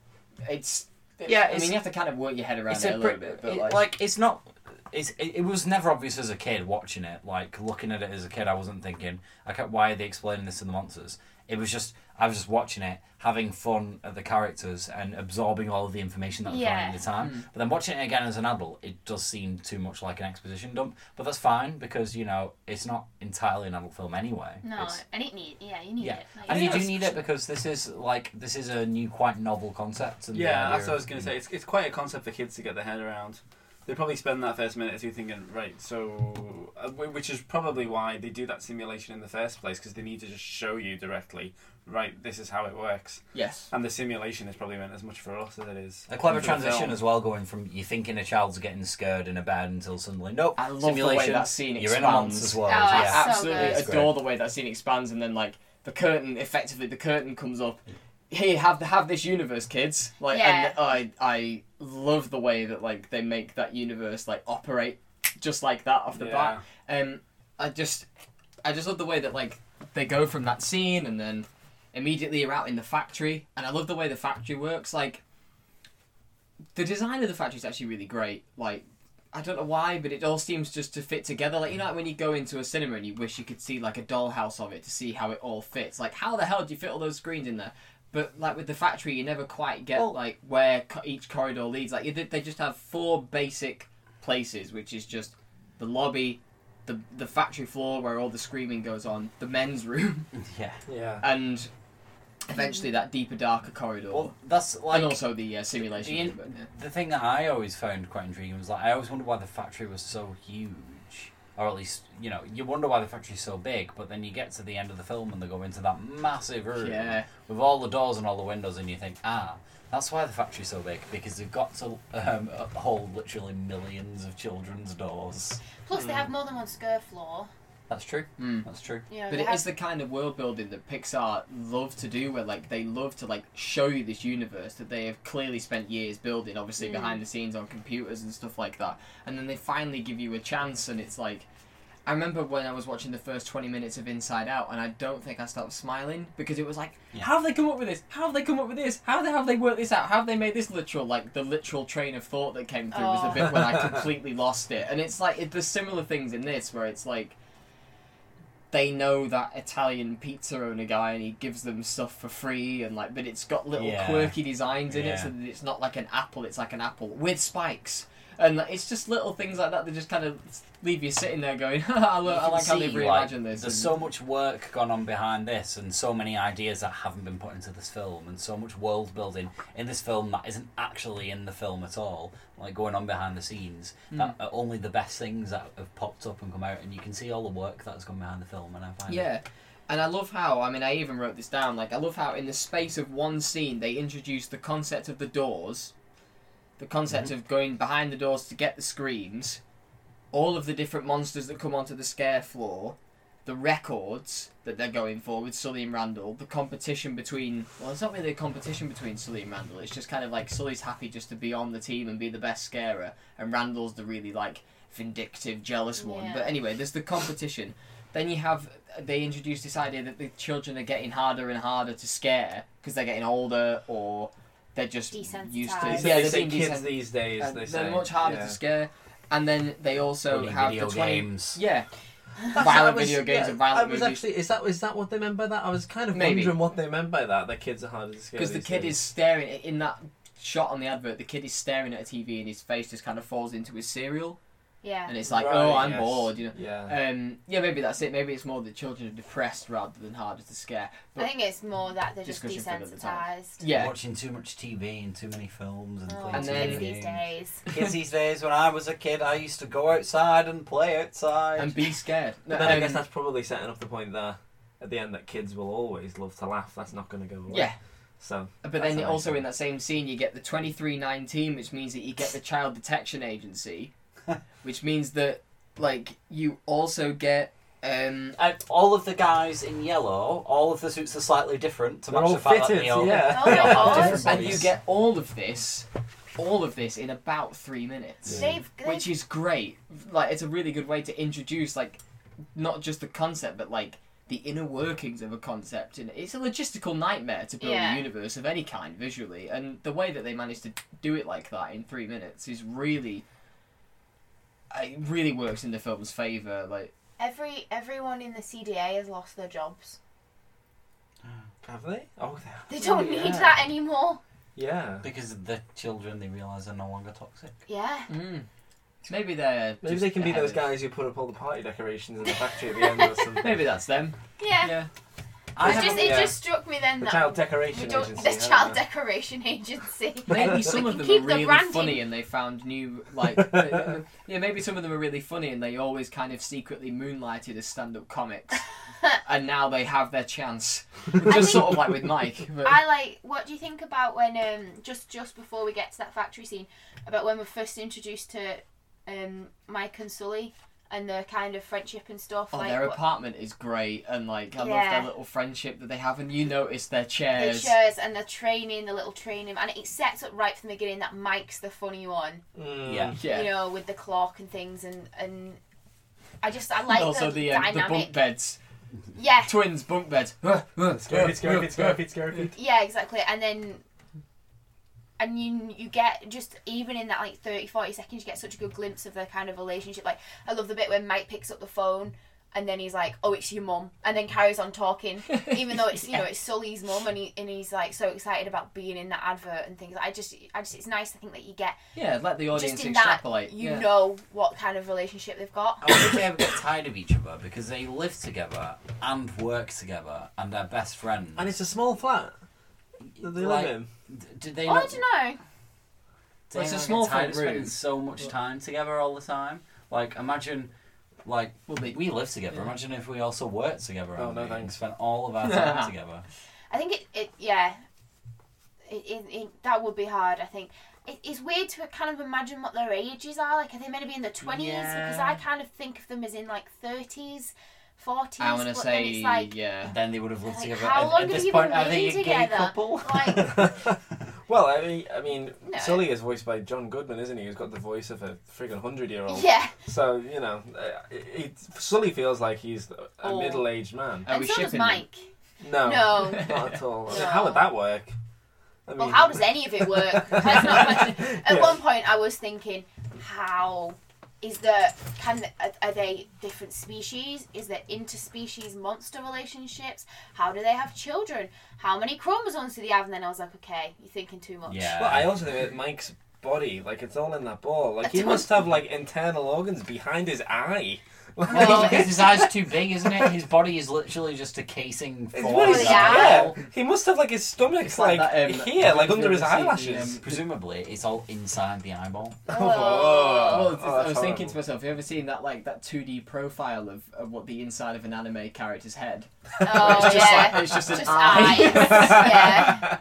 It's Yeah, I mean, you have to kind of work your head around it a a little pre- bit, but it- like, like it's not. It's, it, it was never obvious as a kid watching it. Like looking at it as a kid, I wasn't thinking, I kept, why are they explaining this to the monsters? It was just I was just watching it, having fun at the characters and absorbing all of the information that was Yeah. going at the time. Hmm. But then watching it again as an adult, it does seem too much like an exposition dump. But that's fine because you know it's not entirely an adult film anyway. no, It's- and it need yeah, you need yeah, it. Like, and you do need it because this is like this is a new, quite novel concept. And Yeah, that's what I was going to say. It's, it's quite a concept for kids to get their head around. They probably spend that first minute or two thinking, right, so. Uh, which is probably why they do that simulation in the first place, because they need to just show you directly, right, this is how it works. yes. And the simulation is probably meant as much for us as it is. A clever for the transition film. as well, going from you thinking a child's getting scared in a bed until suddenly nope. I love the way that scene You're in a expands. monster's world. Oh, I it's yeah. so absolutely good. Adore the way that scene expands, and then like the curtain, effectively the curtain comes up. Here, have have this universe, kids. Like, Yeah. and I I love the way that like they make that universe like operate just like that off the Yeah. bat. Um, I just I just love the way that like they go from that scene and then immediately you're out in the factory, and I love the way the factory works. Like, the design of the factory is actually really great. Like, I don't know why, but it all seems just to fit together. Like you know, like when you go into a cinema and you wish you could see like a dollhouse of it to see how it all fits. Like, how the hell do you fit all those screens in there? But like with the factory, you never quite get Well- like where co- each corridor leads. Like you- they just have four basic places, which is just the lobby, the the factory floor where all the screaming goes on, the men's room, Yeah. Yeah. and eventually that deeper, darker corridor, Well, that's like and also the uh, simulation. the, room, but, yeah. the thing that I always found quite intriguing was like I always wondered why the factory was so huge, or at least you know you wonder why the factory's so big. But then you get to the end of the film and they go into that massive room Yeah. with all the doors and all the windows, and you think ah. That's why the factory's so big because they've got to um, hold literally millions of children's doors. Plus, they have more than one scare floor. That's true. Mm. That's true. You know, But they it have- is the kind of world building that Pixar love to do, where like they love to like show you this universe that they have clearly spent years building, obviously Mm. behind the scenes on computers and stuff like that, and then they finally give you a chance, and it's like. I remember when I was watching the first 20 minutes of Inside Out, and I don't think I stopped smiling because it was like, Yeah. how have they come up with this? How have they come up with this? How the hell have they worked this out? How have they made this literal? Like, the literal train of thought that came through was the Oh. bit when I completely lost it. And it's like, it, there's similar things in this where it's like, they know that Italian pizza owner guy and he gives them stuff for free and like but it's got little Yeah. quirky designs in it so that it's not like an apple it's like an apple with spikes and it's just little things like that that just kind of leave you sitting there going I, lo- I like how they've see, reimagined this There's and- so much work gone on behind this, and so many ideas that haven't been put into this film, and so much world building in this film that isn't actually in the film at all, like going on behind the scenes. Hmm. That are only the best things that have popped up and come out, and you can see all the work that's gone behind the film. And I find it- Yeah. And I love how, I mean, I even wrote this down. Like, I love how in the space of one scene, they introduced the concept of the doors, the concept mm-hmm. of going behind the doors to get the screams, all of the different monsters that come onto the scare floor, the records that they're going for with Sully and Randall, the competition between. Well, it's not really a competition between Sully and Randall. It's just kind of like Sully's happy just to be on the team and be the best scarer, and Randall's the really like vindictive, jealous one. Yeah. But anyway, there's the competition. Then you have they introduce this idea that the children are getting harder and harder to scare because they're getting older or they're just used to. Desensitized. They they're say being kids desen- these days, and they they're say, much harder yeah. to scare. And then they also Only have video the 20, games. Yeah, That's- violent I was- video games yeah, and violent I was movies. actually is that is that what they meant by that? I was kind of Maybe. wondering what they meant by that. The kids are harder to scare. because the kid days. is staring in that shot on the advert. The kid is staring at a TV and his face just kind of falls into his cereal, Yeah. and it's like, Right, oh, I'm yes. bored, you know. Yeah. Um, yeah, maybe that's it. Maybe it's more the children are depressed rather than harder to scare. But I think it's more that they're just Discussion figure at the time. desensitized. Yeah, Watching too much TV and too many films and Oh, playing And too then- many kids these games. days. Kids these days, when I was a kid, I used to go outside and play outside. and be scared. But then I guess Um, that's probably setting up the point there at the end that kids will always love to laugh. That's not going to go away. yeah. So. But then also in that same scene, you get the 2319, which means that you get the Child Detection Agency, which means that, like, you also get. Um, And all of the guys in yellow, all of the suits are slightly different to They're match all the fact that fitted, they all, yeah. Oh my God. and you get all of this, all of this in about three minutes. They've, they've which is great. Like it's a really good way to introduce like not just the concept, but like the inner workings of a concept. And it's a logistical nightmare to build Yeah. a universe of any kind visually. And the way that they managed to do it like that in three minutes is really, it really works in the film's favor. Like every everyone in the CDA has lost their jobs. Have they? Oh, They oh, don't yeah. need that anymore. Yeah. Because the children, they realise are no longer toxic. Yeah. mm, maybe they're Maybe just they can be ahead those of- guys who put up all the party decorations in the factory at the end or something. Maybe that's them. Yeah. Yeah. I It haven't- just, it yeah. just struck me then The that child we decoration don't, agency. the haven't child they? decoration agency. Maybe some of can them are the really branding. funny and they found new like uh, yeah maybe some of them are really funny and they always kind of secretly moonlighted as stand-up comics and now they have their chance just sort of like with Mike but, I like. What do you think about when um just just before we get to that factory scene about when we're first introduced to um Mike and Sully and their kind of friendship and stuff? oh like their apartment is great and like I love their little friendship that they have and you notice their the chairs chairs and the training, the little training, and it sets up right from the beginning that Mike's the funny one. Mm. Yeah. yeah You know, with the clock and things, and and I just I and like also the, the um, the bunk beds Yeah, twins bunk beds Scary, scary, scary, scary. yeah, exactly. And then and you you get just even in that like 30 40 seconds you get such a good glimpse of the kind of relationship like i love the bit when mike picks up the phone and then he's like oh it's your mum and then carries on talking even though it's you know it's sully's mum and, he, and he's like so excited about being in that advert and things i just i just it's nice to think that you get yeah let the audience just in that extrapolate you yeah. know what kind of relationship they've got I wonder if they ever get tired of each other because they live together and work together and they're best friends. And it's a small flat that they Like, live in. D- Did they oh, i not? don't know Well, it's a small get tired front of spending room. so much time together all the time. Like imagine, like Well, they- we live together. yeah. Imagine if we also worked together. Oh, and no we thanks. Spent all of our time together. I think it, it yeah, it, it, it that would be hard. I think it, it's weird to kind of imagine what their ages are. Like, are they meant to be in their twenties? Because Yeah. I kind of think of them as in like thirties, forties. I want to but say then it's like, yeah. Then they would have lived like, together. how at, long at have this you point, been are they a living gay together? couple? Like, Well, I mean, I mean, No. Sully is voiced by John Goodman, isn't he? Who's got the voice of a friggin' hundred-year-old. yeah. So you know, uh, it, Sully feels like he's a Old. middle-aged man. Are and we so does shipping them? Mike. No, No. not at all. I mean, No. How would that work? I mean, Well, how does any of it work? That's not a question. At Yeah. one point, I was thinking, how is there? Can are, are they different species? Is there interspecies monster relationships? How do they have children? How many chromosomes do they have? And then I was like, okay, you're thinking too much. Yeah. Well, I also think that Mike's body, like it's all in that ball. Like he must have like internal organs behind his eye. Like, Well, because his eye's too big, isn't it? His body is literally just a casing for what his he's- yeah, he must have like his stomach's It's like, like that, um, here, like under his ever seen the, eyelashes. um, Presumably, it's all inside the eyeball. Oh. Well, it's- Oh, I that's was thinking horrible. to myself, have you ever seen that like that 2D profile of, of what the inside of an anime character's head? Oh It's just yeah. like- it's just an eye. eyes. yeah.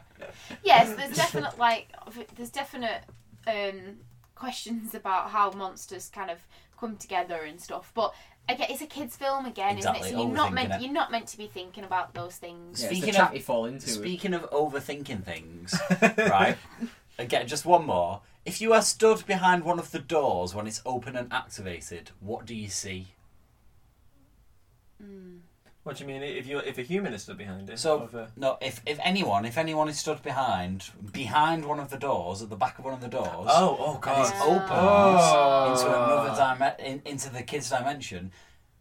Yes, there's definite like there's definite um, questions about how monsters kind of come together and stuff, but. Again, it's a kids' film again, Exactly, isn't it? So you're not overthinking meant it. you're not meant to be thinking about those things. Yeah, it's the Speaking trap of- you fall into. Speaking of overthinking things, right? Again, just one more. If you are stood behind one of the doors when it's open and activated, what do you see? Hmm. What do you mean? If you if a human is stood behind it? So of a- no, if if anyone, if anyone is stood behind behind one of the doors at the back of one of the doors, oh oh and god. it's opened Oh. into another dimen- in, into the kids' dimension,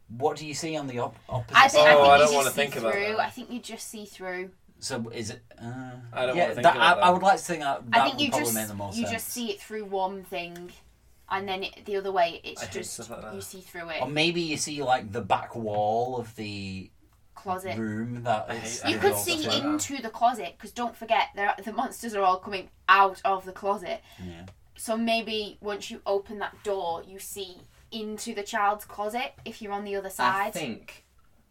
what do you see on the op- opposite I think, side? Oh, I I don't you wanna just see think about through. that. I think you just see through. So is it? Uh, I don't yeah, wanna think that, about I, that. I would like to think that, that I think would you probably just the most you sense. just see it through one thing, and then it, the other way it's I just like you see through it. Or maybe you see like the back wall of the Closet. room that I is. hate- You I could see stuff like that. into the closet because don't forget, there the monsters are all coming out of the closet. Yeah. So maybe once you open that door, you see into the child's closet if you're on the other side. I think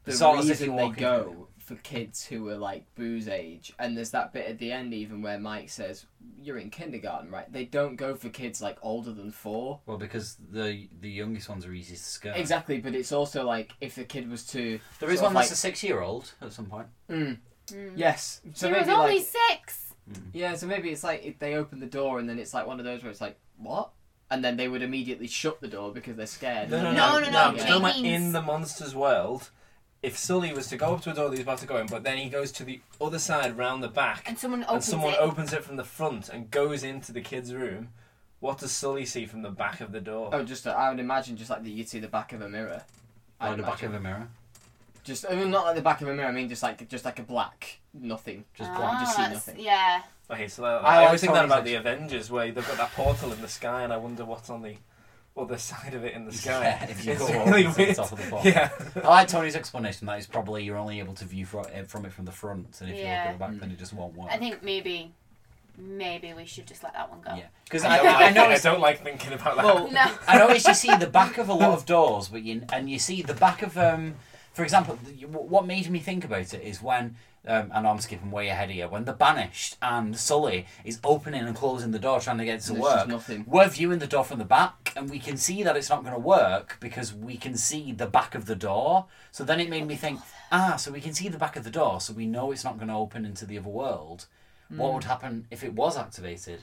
the Sort of as if reason you're they go for kids who are like Boo's age, and there's that bit at the end even where Mike says, "You're in kindergarten, right?" They don't go for kids like older than four. Well, because the the youngest ones are easy to scare. Exactly, but it's also like if the kid was to There is one of, that's like, a six-year-old at some point. Mm, Mm. yes. So She was only like six. yeah, so maybe it's like if they open the door and then it's like one of those where it's like what, and then they would immediately shut the door because they're scared. No, no, And no, then- No, no, no, You're it talking about means- in the monster's world. If Sully was to go up to a door that he's about to go in, but then he goes to the other side round the back, And someone and opens someone it. opens it from the front and goes into the kid's room, what does Sully see from the back of the door? Oh, just uh, I would imagine just like that you'd see the back of a mirror. Or I'd the back of a mirror. Just I mean, not like the back of a mirror. I mean, just like just like a black nothing. Just Ah, black. Just see nothing. Yeah. Okay, so that, I I, always think that Toni's about the Avengers, where they've got that portal in the sky, and I wonder what's on the other side of it in the sky. Yeah, if you it's go really over to the weird. top of the portal. Yeah. I like Toni's explanation that is probably you're only able to view from, from it from the front, and if you look at the back, then it just won't work. I think maybe, maybe we should just let that one go. Yeah, because I I, don't, I, I like, know I don't like thinking about that. Well, No. I noticed you see the back of a lot of doors, but you and you see the back of um. For example, what made me think about it is when, um, and I'm skipping way ahead here, when the Banished and Sully is opening and closing the door trying to get it to work. nothing. We're viewing the door from the back, and we can see that it's not going to work because we can see the back of the door. So then it made me think, ah, so we can see the back of the door, so we know it's not going to open into the other world. What would happen if it was activated?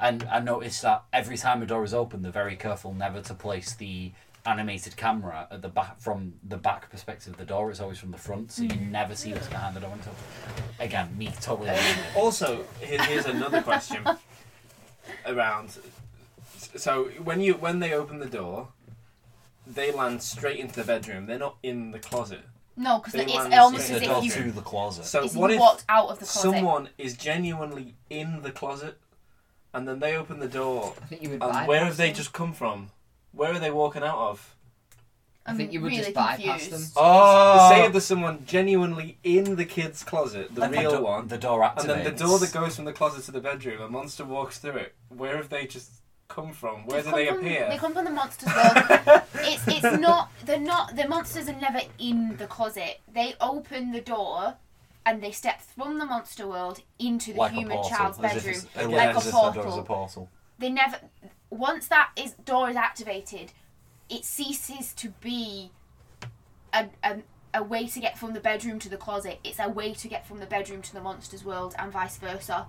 And I noticed that every time a door is open, they're very careful never to place the animated camera at the back from the back perspective of the door. It's always from the front, so you mm. never see what's behind the door. Until again, me totally. Eh, also, here, here's another question around. So when you when they open the door, they land straight into the bedroom. They're not in the closet. No, because They it's land almost as the in if you to the closet. So Is what you if walked out of the closet. someone is genuinely in the closet, and then they open the door, I think you would. and where have they just come from? Where are they walking out of? I think I'm you would really just bypass confused. them. Oh. Say if there's someone genuinely in the kid's closet, the And the real do- one, the door and then the door that goes from the closet to the bedroom, a monster walks through it. Where have they just come from? Where They've do they come from- appear? They come from the monsters world. it's it's not they're not the monsters are never in the closet. They open the door and they step from the monster world into the like human child's as if bedroom it's- Yeah, like as a if the door is a portal. portal. they never once that is door is activated, it ceases to be a, a a way to get from the bedroom to the closet. It's a way to get from the bedroom to the monster's world and vice versa.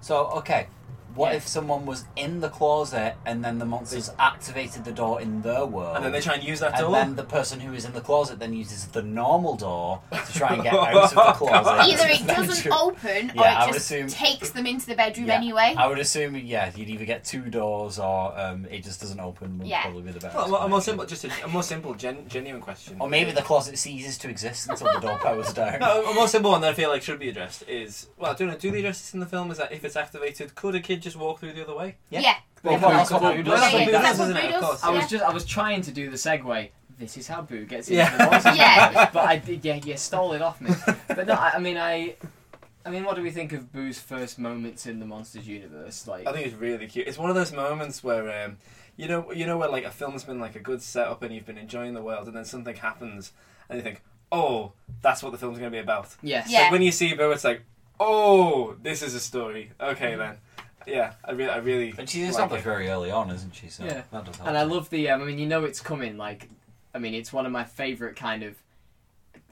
So okay, what if someone was in the closet and then the monsters activated the door in their world, And then they try and use that and door? And then the person who is in the closet then uses the normal door to try and get out of the closet. Either it doesn't bedroom. open or Yeah, I it would just assume- takes them into the bedroom Yeah. anyway. I would assume, yeah, you'd either get two doors or um, it just doesn't open. Would Yeah. probably be the best. Well, a more simple, just a, a more simple, gen, genuine question. Or maybe the closet ceases to exist until the door powers down. No, a more simple one that I feel like should be addressed is well, I don't know. Do they address this in the film? Is that if it's activated, could a kid just walk through the other way? Yeah. Yeah. Well, Yeah, that's what Boo Boo does does. That's what Boo does, I was just I was trying to do the segue. This is how Boo gets into Yeah. the monster. Yeah. But I did. Yeah, you stole it off me. But no, I, I mean I. I mean, what do we think of Boo's first moments in the Monsters universe? Like, I think it's really cute. It's one of those moments where, um, you know, you know where like a film's been like a good setup and you've been enjoying the world, and then something happens, and you think, oh, that's what the film's going to be about. yes, Yeah. So when you see Boo, it's like, oh, this is a story. Okay then. Yeah, I really, I really. But she's like established it. very early on, isn't she? So Yeah. that does help. And I love the. Um, I mean, you know, it's coming. Like, I mean, it's one of my favorite kind of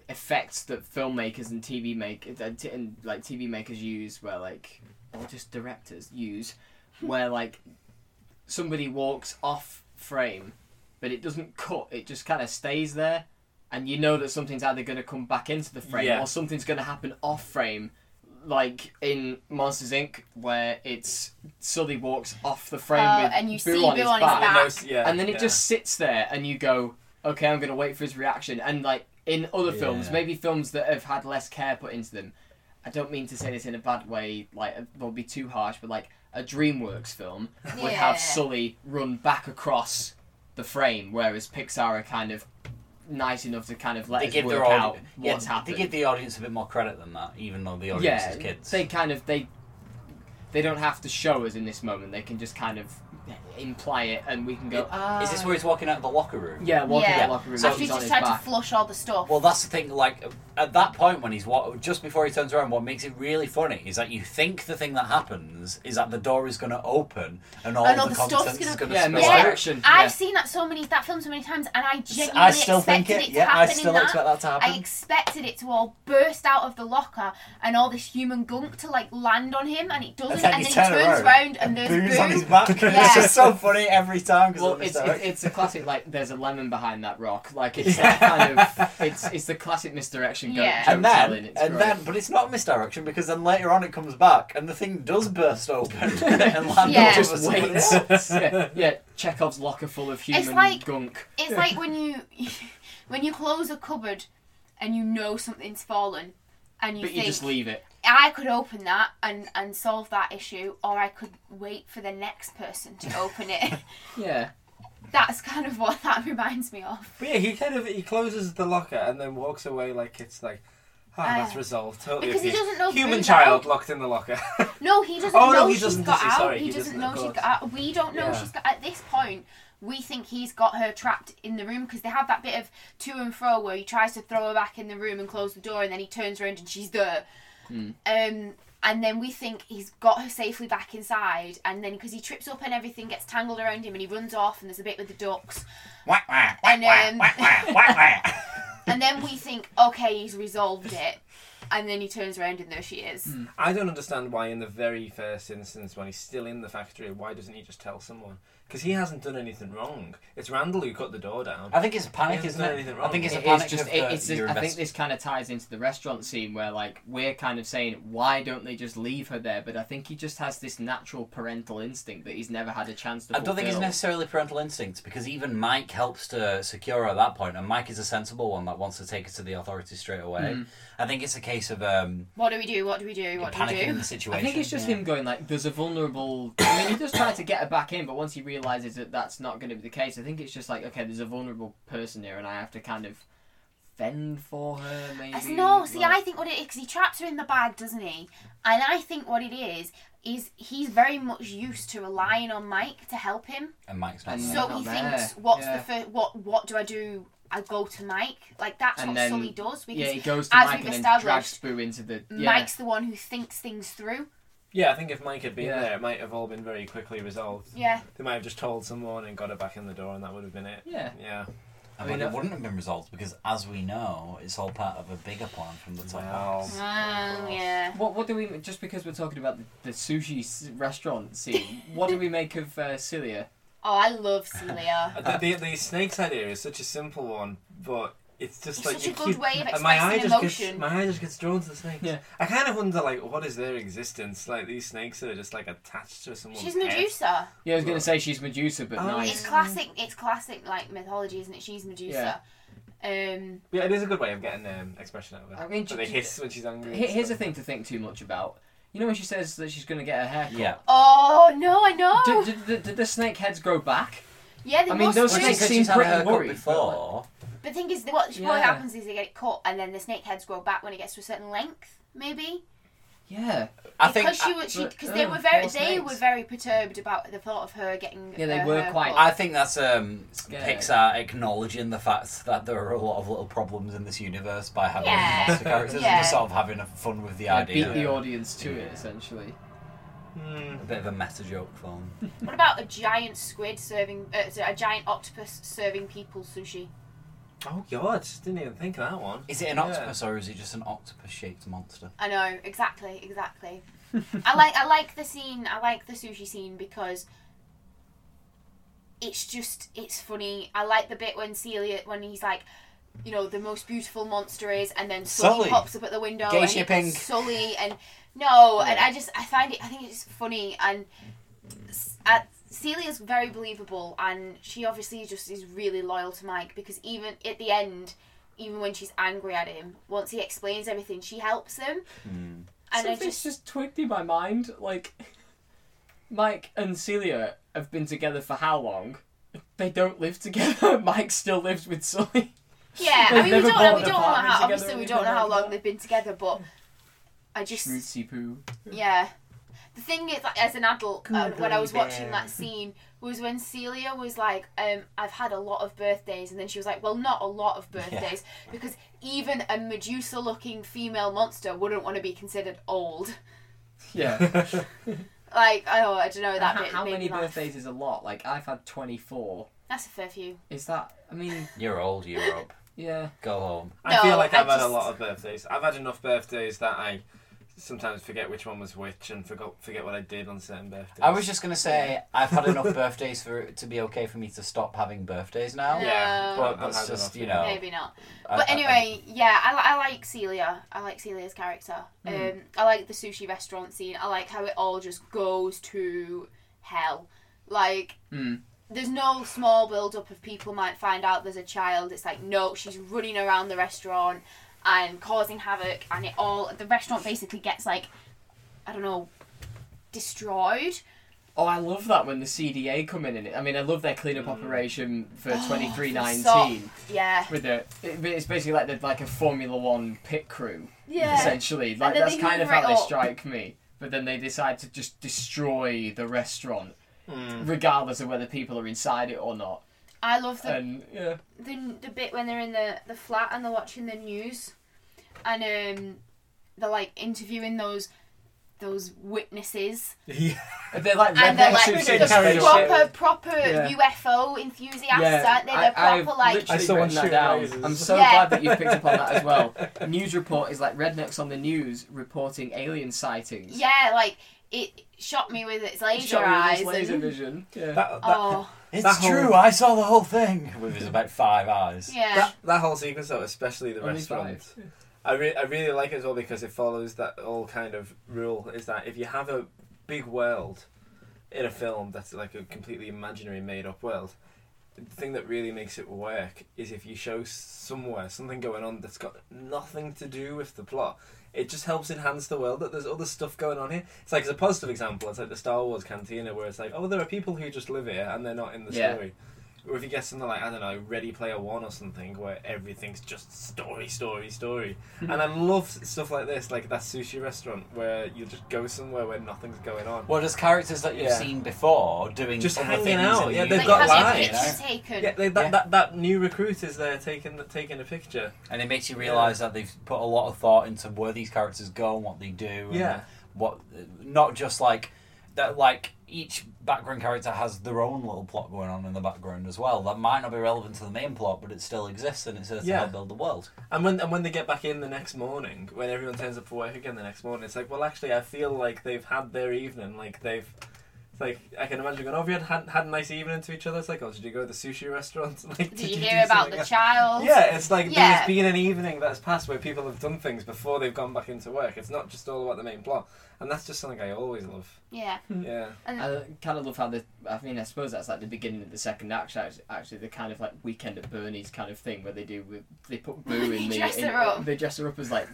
effects that filmmakers and TV make uh, and like TV makers use, where like, or just directors use, where like somebody walks off frame, but it doesn't cut. It just kind of stays there, and you know that something's either going to come back into the frame Yeah. or something's going to happen off frame. Like in Monsters Inc., where it's Sully walks off the frame Oh, with and you Boo see on Boo his on his back, back. And those- yeah, and then it yeah. just sits there, and you go, "Okay, I'm going to wait for his reaction." And like in other films, Yeah. maybe films that have had less care put into them. I don't mean to say this in a bad way, like uh, it will be too harsh, but like a DreamWorks film would Yeah. have Sully run back across the frame, whereas Pixar are kind of nice enough to kind of let they us give work their out audi- yeah, what's happened. They give the audience a bit more credit than that, even though the audience yeah, is kids. they kind of they they don't have to show us in this moment. They can just kind of imply it, and we can go. Ah, Is this where he's walking out of the locker room? Yeah, walking yeah. out the locker room. After she's he's on just his tried back. to flush all the stuff. Well, that's the thing. Like at that point, when he's wa- just before he turns around, what makes it really funny is that you think the thing that happens is that the door is going to open and all And all the, the stuff's contents gonna- is going to Yeah, spill misdirect- out. Direction, I've yeah. seen that so many that film so many times, and I genuinely I still think expected it. it, Yeah, to I happen still in that. expect that to happen. I expected it to all burst out of the locker and all this human gunk to like land on him, and it doesn't. And then And you then, he turns around, and there's Boo's Boo. on his back. Yeah. It's just so funny every time. 'cause Well, it's, it's it's a classic like there's a lemon behind that rock. Like it's that kind of it's it's the classic misdirection. Go, Yeah. joke and then, telling, it's and great. then, but it's not misdirection because then later on it comes back and the thing does burst open and land Yeah. on just top someone waits. else. yeah, yeah, Chekhov's locker full of human like- gunk. It's like when you when you close a cupboard and you know something's fallen, and you But you think just leave it. I could open that and and solve that issue, or I could wait for the next person to open it. Yeah. That's kind of what that reminds me of. But yeah, he kind of he closes the locker and then walks away like it's like, ah, Uh, that's resolved. Totally. because he doesn't know Human child out. locked in the locker. No, he doesn't Oh, no, know he she's doesn't, got does he? out. Sorry, he, he doesn't doesn't, know she's got out. We don't know Yeah. she's got. At this point, we think he's got her trapped in the room because they have that bit of to and fro where he tries to throw her back in the room and close the door, and then he turns around and she's there. Hmm. Um, and then we think he's got her safely back inside, and then because he trips up and everything gets tangled around him, and he runs off, and there's a bit with the ducks. Whack, whack, And whack, um, and then we think, okay, he's resolved it, and then he turns around and there she is. Hmm. I don't understand why, in the very first instance, when he's still in the factory, why doesn't he just tell someone? Because he hasn't done anything wrong. It's Randall who cut the door down. I think it's a panic, isn't done it? anything I think it's a It panic is just. of It, the- it's. your I think this kind of ties into the restaurant scene where, like, we're kind of saying, why don't they just leave her there? But I think he just has this natural parental instinct that he's never had a chance to. I don't think it's fulfill. necessarily parental instinct because even Mike helps to secure her at that point, and Mike is a sensible one that wants to take her to the authorities straight away. Mhm. I think it's a case of um, What do we do? What do we do? What do we panicking do? in the situation. I think it's just yeah. him going like, "There's a vulnerable." I mean, he does try to get her back in, but once he realizes that that's not going to be the case, I think it's just like, okay, there's a vulnerable person here, and I have to kind of fend for her. Maybe. No, see, like- I think what it is because he traps her in the bag, doesn't he? And I think what it is is he's very much used to relying on Mike to help him. And Mike's not And there. So not he there, thinks, "What's yeah. the first? What what do I do? I go to Mike. Like that's And what then- Sully does because yeah, he goes to as Mike we've and then established, drags Boo into the. Yeah. Mike's the one who thinks things through. Yeah, I think if Mike had been Yeah. there, it might have all been very quickly resolved. Yeah. They might have just told someone and got it back in the door, and that would have been it. Yeah. Yeah. I I mean, mean, it wouldn't have been resolved because, as we know, it's all part of a bigger plan from the top. Well, box. Oh, yeah. What what do we just because we're talking about the, the sushi restaurant scene? what do we make of uh, Celia? Oh, I love Celia. the, the, the snakes idea is such a simple one, but it's just It's like such you a good keep, way of and my eye expressing just gets emotion. my eye just gets drawn to the snakes. Yeah. I kind of wonder like what is their existence? Like these snakes that are just like attached to someone's She's head. Medusa. Yeah, I was gonna say she's Medusa, but Oh. nice. It's classic. It's classic like mythology, isn't it? She's Medusa. Um, Yeah, it is a good way of getting um, expression out of her. I mean, so j- they j- hiss when she's angry. and Here- Here's a stuff. thing to think too much about. You know when she says that she's gonna get her hair cut. Yeah. oh no, I know. Did, did, did, did the snake heads grow back? yeah, they I mean, must those do. snakes Because seem she's had a pretty haircut worried, before. But the thing is, what, Yeah. what happens is they get it cut, and then the snake heads grow back when it gets to a certain length, maybe. Yeah. I think. because she was, she, because uh, they were very, they snakes. were very perturbed about the thought of her getting. Yeah, they her were quite- cut. I think that's um, Scared. Pixar acknowledging the fact that there are a lot of little problems in this universe by having Yeah. monster characters Yeah. and just sort of having fun with the Yeah, idea. beat the audience to it essentially. Hmm. A bit of a meta joke film. What about a giant squid serving, uh, a giant octopus serving people sushi? Oh god, didn't even think of that one. Is it an Yeah. octopus or is it just an octopus-shaped monster? I know exactly, exactly. I like, I like the scene. I like the sushi scene because it's just, it's funny. I like the bit when Celia, when he's like. You know the most beautiful monster is, and then Sully, Sully. pops up at the window. Gay and shipping. It's Sully and no, and I just I find it. I think it's funny and s- uh, Celia's very believable, and she obviously just is really loyal to Mike because even at the end, even when she's angry at him, once he explains everything, she helps him. Hmm. And I Something's just, just twigged in my mind. Like, Mike and Celia have been together for how long? They don't live together. Mike still lives with Sully. yeah. I mean, we don't know. We don't know how. together Obviously, we don't know how long they've been together, but I just Rootsy poo. Yeah. The thing is, like, as an adult, uh, when I was watching that scene, was when Celia was like, um, "I've had a lot of birthdays," and then she was like, "Well, not a lot of birthdays, because even a Medusa-looking female monster wouldn't want to be considered old." Yeah. Like, oh, I don't know that how bit. how many birthdays is a lot? Like, I've had 24. That's a fair few. Is that. I mean, You're old, Europe. yeah. Go home. I No, feel like I I've had a lot of birthdays. I've had enough birthdays that I sometimes forget which one was which and forgot forget what I did on certain birthdays. I was just gonna say I've had enough birthdays for it to be okay for me to stop having birthdays now. Yeah. No. But that's just you know. Maybe not. I- But I- anyway, yeah, I, li- I like Celia. I like Celia's character. Hmm. Um, I like the sushi restaurant scene. I like how it all just goes to hell. Like, Hmm. there's no small build up of people might find out there's a child. It's like, no, she's running around the restaurant and causing havoc, and it all, the restaurant basically gets like, I don't know, destroyed. Oh, I love that when the CDA come in. in it. I mean, I love their cleanup operation for Oh, 2319. Yeah. With the, it, it's basically like the, like a Formula One pit crew, Yeah. essentially. Like that's kind of how they up. strike me. But then they decide to just destroy the restaurant, Hmm. regardless of whether people are inside it or not. I love the And yeah, the the bit when they're in the the flat and they're watching the news, and um, they're like interviewing those those witnesses, Yeah. they're like and they're like the proper proper Yeah. UFO enthusiasts, Yeah, aren't they? I, They're proper I've like literally I saw one written that shooting down. lasers. I'm so Yeah. glad that you've picked up on that as well. News report is like rednecks on the news reporting alien sightings. yeah, like it shot me with its laser Shot me with eyes. laser vision. Yeah. That, that, oh It's That whole- true. I saw the whole thing with his about five eyes. yeah, that, that whole sequence though, especially the Only restaurant. five. I, re- I really like it as well because it follows that old kind of rule is that if you have a big world in a film that's like a completely imaginary made up world, the thing that really makes it work is if you show somewhere something going on that's got nothing to do with the plot. It just helps enhance the world that there's other stuff going on here. It's like as a positive example, it's like the Star Wars cantina where it's like, oh, there are people who just live here and they're not in the Yeah. story. Or if you get something like I don't know, Ready Player One or something, where everything's just story, story, story, hmm. and I love stuff like this, like that sushi restaurant where you just go somewhere where nothing's going on. Well, there's characters that you've Yeah. seen before doing Just other hanging things out. in Yeah, they've like got having lives, you know? pictures taken. Yeah, they, that, Yeah. That, that new recruit is there taking the, taking a picture. and it makes you realise that they've put a lot of thought into where these characters go and what they do. And Yeah. what not just like that like each background character has their own little plot going on in the background as well that might not be relevant to the main plot but it still exists and it's there to Yeah. help build the world And when and when they get back in the next morning, when everyone turns up for work again the next morning, it's like, well, actually, I feel like they've had their evening. Like they've, it's like I can imagine going, oh, have you had had a nice evening to each other? It's like, oh, did you go to the sushi restaurant? Like, Did you do hear about the else? child? Yeah, it's like Yeah. there's been an evening that's passed where people have done things before they've gone back into work. It's not just all about the main plot, and that's just something I always love. Yeah. Hmm. Yeah. And I kind of love how the. I mean, I suppose that's like the beginning of the second act. Actually, actually the kind of like weekend at Bernie's kind of thing where they do with they put Boo in They the. dress in- her up. They dress her up as like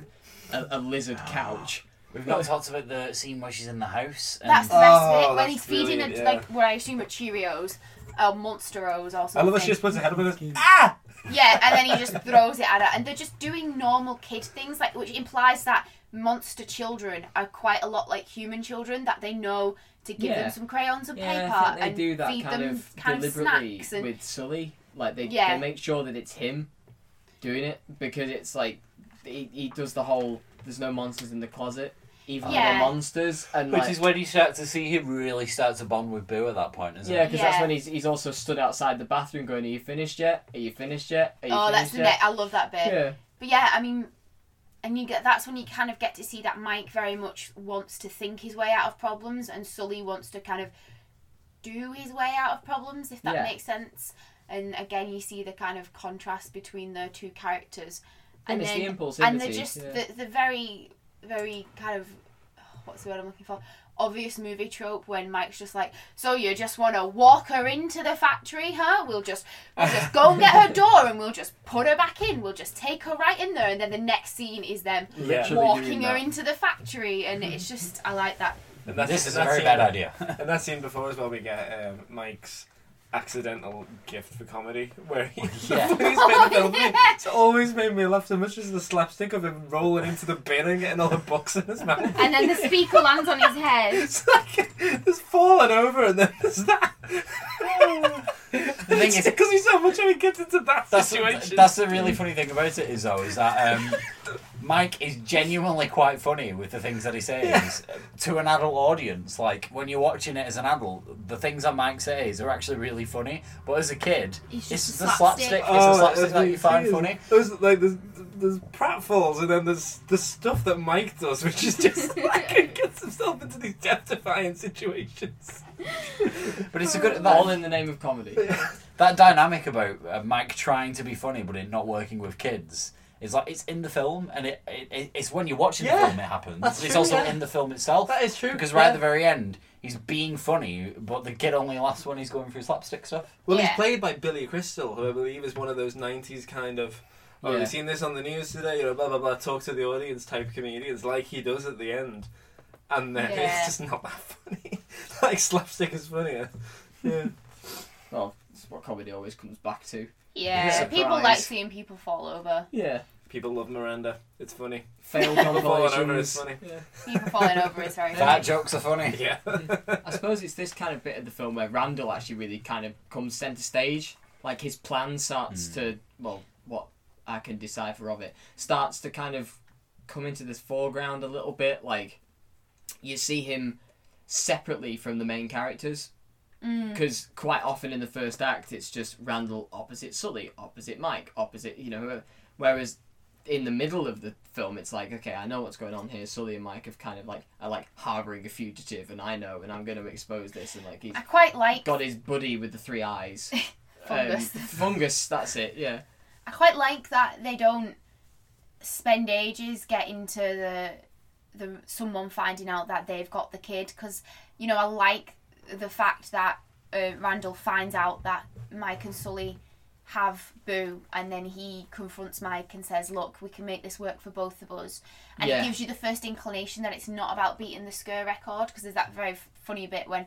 a, a lizard ah. couch. We've not talked about the scene where she's in the house and That's the best Oh, bit when that's he's feeding brilliant, it yeah. like what I assume are Cheerios, uh, Monsteros or something. I love that she just puts her head up and goes, ah! Yeah, and then he just throws it at her, and they're just doing normal kid things, like which implies that monster children are quite a lot like human children that they know to give Yeah. them some crayons and Yeah, paper I think they and do that feed kind them of kind of deliberately snacks and with Sully. Like they, Yeah. they make sure that it's him doing it because it's like he, he does the whole "there's no monsters in the closet," even though Yeah. they're monsters, and which like, is when you start to see him really start to bond with Boo at that point isn't it? Yeah, it because that's Yeah. when he's he's also stood outside the bathroom going, "Are you finished yet? Are you finished yet? Are you oh, that's finished the yet?" next. I love that bit. Yeah. But yeah, I mean, and you get that's when you kind of get to see that Mike very much wants to think his way out of problems, and Sully wants to kind of do his way out of problems, if that Yeah. makes sense. And again, you see the kind of contrast between the two characters, Yeah, and it's then the impulsivity, and they're just yeah. the the very very kind of what's the word I'm looking for obvious movie trope when Mike's just like, so you just want to walk her into the factory, huh? We'll just we'll just go and get her door and we'll just put her back in. We'll just take her right in there, and then the next scene is them Literally walking her that. into the factory, and it's just I like that. And that's, This is a very scene- bad idea. and that scene before as well, we get um, Mike's accidental gift for comedy, where he, Yeah. the funniest bit of the film, it's always made me laugh so much is the slapstick of him rolling into the bin and getting all the books in his mouth. And then the speaker lands on his head. It's like there's falling over and then there's that. The thing is- because he's so much when he gets into that that's, situation. that's the really funny thing about it is though is that um, Mike is genuinely quite funny with the things that he says to an adult audience. Like when you're watching it as an adult, the things that Mike says are actually really funny. But as a kid, It's it's, just the a slapstick. slapstick. It's the slapstick that you you find funny. There's like there's there's pratfalls and then there's the stuff that Mike does, which is just like he gets himself into these death-defying situations. But it's a good all in the name of comedy. that dynamic about uh, Mike trying to be funny but it not working with kids. Is like it's in the film, and it, it, it it's when you're watching the Yeah, film it happens. that's it's true, also yeah. in the film itself. That is true, because right yeah. at the very end, he's being funny, but the kid only laughs when he's going through slapstick stuff. Well, Yeah. he's played by Billy Crystal, who I believe is one of those '90s kind of. Oh, have Yeah. you seen this on the news today? You know, blah blah blah. Talk to the audience type comedians, like he does at the end, and then Yeah. it's just not that funny. like slapstick is funnier. Yeah. Well, it's what comedy always comes back to. Yeah, Surprise. people like seeing people fall over. Yeah. People love Miranda. It's funny. Failed People falling over is compilations. funny. Yeah. People falling over is very Fat funny. jokes are funny. Yeah. I suppose it's this kind of bit of the film where Randall actually really kind of comes centre stage. Like his plan starts hmm. to, well, what I can decipher of it, starts to kind of come into this foreground a little bit. Like you see him separately from the main characters. Mm. Because quite often in the first act, it's just Randall opposite Sully, opposite Mike, opposite, you know, whoever. whereas in the middle of the film, it's like, okay, I know what's going on here. Sully and Mike have kind of like, are like harboring a fugitive, and I know, and I'm going to expose this. And like, he's I quite like got his buddy with the three eyes. Fungus. Um, fungus, that's it, yeah. I quite like that they don't spend ages getting to the the someone finding out that they've got the kid because you know I like the fact that uh, Randall finds out that Mike and Sully have Boo and then he confronts Mike and says look we can make this work for both of us and Yeah. it gives you the first inclination that it's not about beating the scare record because there's that very f- funny bit when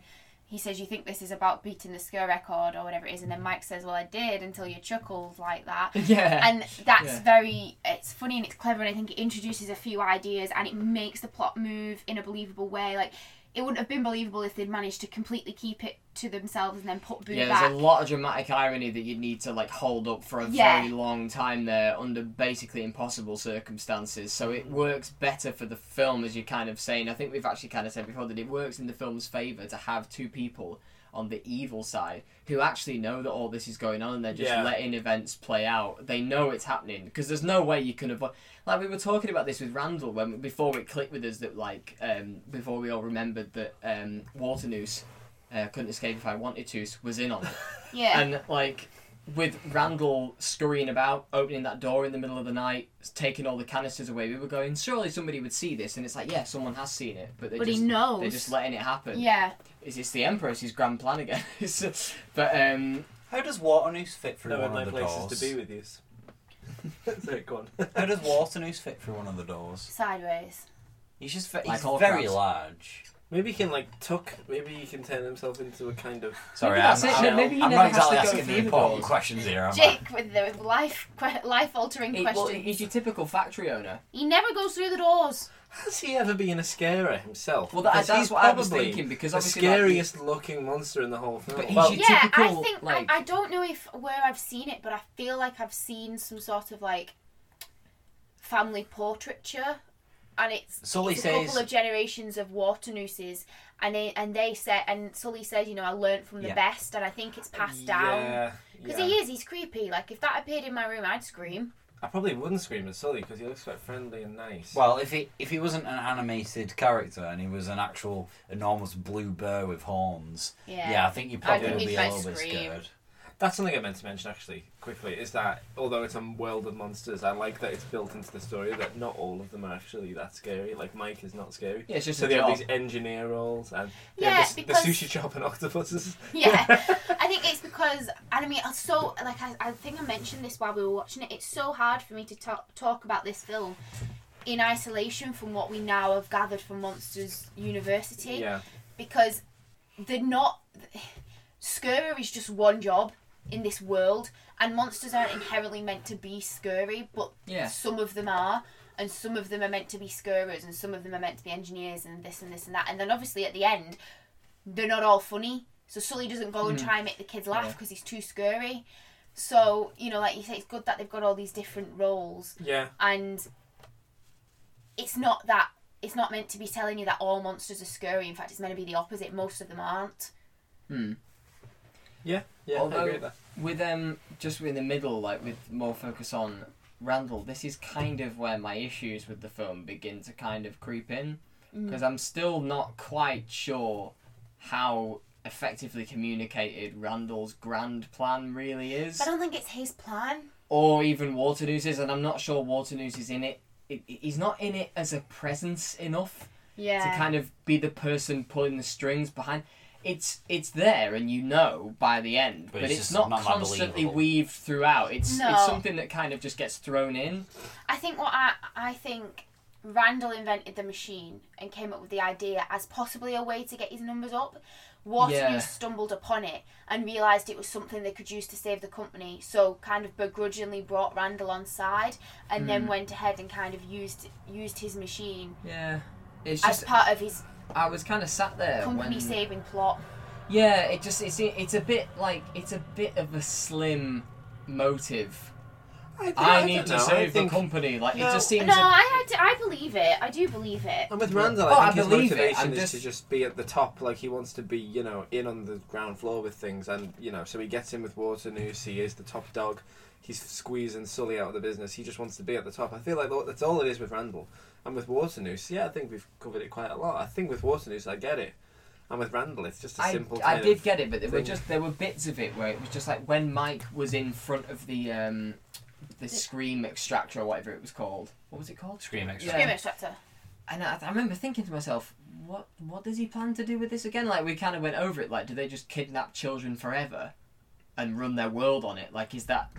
he says you think this is about beating the scare record or whatever it is and then Mike says well I did until you chuckled like that Yeah. and that's Yeah. very it's funny and it's clever and i think it introduces a few ideas and it makes the plot move in a believable way like it wouldn't have been believable if they'd managed to completely keep it to themselves and then put Boo Yeah, back. there's a lot of dramatic irony that you'd need to like hold up for a Yeah. very long time there under basically impossible circumstances. So it works better for the film, as you're kind of saying. I think we've actually kind of said before that it works in the film's favour to have two people on the evil side who actually know that all this is going on and they're just Yeah. letting events play out. They know it's happening because there's no way you can avoid. Like we were talking about this with Randall when before it clicked with us that like um, before we all remembered that um, Waternoose uh, couldn't escape if I wanted to was in on it. Yeah. And like with Randall scurrying about, opening that door in the middle of the night, taking all the canisters away, we were going, surely somebody would see this, and it's like, yeah, someone has seen it, but they But he just knows. they're just letting it happen. Yeah. It's, it's the Emperor's his grand plan again. It's- but um, How does Waternoose fit through No, one my of the place doors? is to be with you. Sorry, go on. How does Waternoose fit through one of the doors? Sideways. He's just ve- Like he's all very crabs. large. Maybe he can like tuck. Maybe he can turn himself into a kind of. Sorry, Maybe I'm, that's it, I'm, maybe he I'm never not has to exactly go asking through the the important doors. questions here. Am I? Jake with the life life altering it, well, questions. he's your typical factory owner. he never goes through the doors. Has he ever been a scarer himself? Well, that- Because that's he's what I was probably thinking, because the obviously, like, scariest looking monster in the whole film. But he's Well, your yeah, I think like- I, I don't know if where I've seen it, but I feel like I've seen some sort of like family portraiture, and it's, Sully it's a couple of generations of Waternooses, and they, and they said, and Sully said, you know, I learnt from the Yeah. best, and I think it's passed down yeah, because yeah. he is, he's creepy. Like if that appeared in my room, I'd scream. I probably wouldn't scream at Sully because he looks quite friendly and nice. Well, if he if he wasn't an animated character and he was an actual enormous blue bear with horns, Yeah. I think you I probably think would be a might little bit scared. That's something I meant to mention actually quickly is that although it's a world of monsters, I like that it's built into the story that not all of them are actually that scary. Like Mike is not scary. Yeah, it's just so a they job. have these engineer roles and Yeah, the, because- the sushi shop and octopuses. Yeah, I think it's because and I mean, it's so like I, I think I mentioned this while we were watching it. It's so hard for me to talk talk about this film in isolation from what we now have gathered from Monsters University Yeah. because they're not. Scurry is just one job in this world, and monsters aren't inherently meant to be scary, but Yeah. some of them are. And some of them are meant to be scarers, and some of them are meant to be engineers, and this and this and that. And then obviously at the end, they're not all funny. So Sully doesn't go and Mhm. try and make the kids laugh Yeah. because he's too scary. So you know, like you say, it's good that they've got all these different roles, Yeah. and it's not that it's not meant to be telling you that all monsters are scary. In fact, it's meant to be the opposite. Most of them aren't. Hmm. Yeah. Yeah. I Although agree with that. with um just in the middle, like with more focus on Randall, this is kind of where my issues with the film begin to kind of creep in Mm. because I'm still not quite sure how effectively communicated Randall's grand plan really is, But I don't think it's his plan. or even Waternoose's, and I'm not sure Waternoose is in it. It- it- He's not in it as a presence enough Yeah. to kind of be the person pulling the strings behind. It's it's there, and you know by the end, But but, it's it's, not, not constantly weaved throughout. It's No. it's something that kind of just gets thrown in. I think what I I think Randall invented the machine and came up with the idea as possibly a way to get his numbers up. Waterloo Yeah. stumbled upon it and realised it was something they could use to save the company, so kind of begrudgingly brought Randall on side and then Mm. went ahead and kind of used used his machine Yeah, it's as part of his I was kind of sat there company when saving plot. yeah, it just it's it's a bit like it's a bit of a slim motive. I, I, I need to know, I save think- the company. Like No. it just seems. No, a- I, I, I believe it. I do believe it. And with Randall, Oh, I I think his believe it, motivation I'm is just- to just be at the top. Like he wants to be, you know, in on the ground floor with things, and you know, so he gets in with Waternoose. He is the top dog. He's squeezing Sully out of the business. He just wants to be at the top. I feel like that's all it is with Randall. And with Waternoose, yeah, I think we've covered it quite a lot. I think with Waternoose, I get it. And with Randall, it's just a I, simple. I kind did of get it, but there were just there were bits of it where it was just like when Mike was in front of the um, the scream extractor or whatever it was called. What was it called? Scream Yeah. extractor. Scream extractor. And I, I remember thinking to myself, what what does he plan to do with this again? Like we kind of went over it. Like, do they just kidnap children forever and run their world on it? Like, is that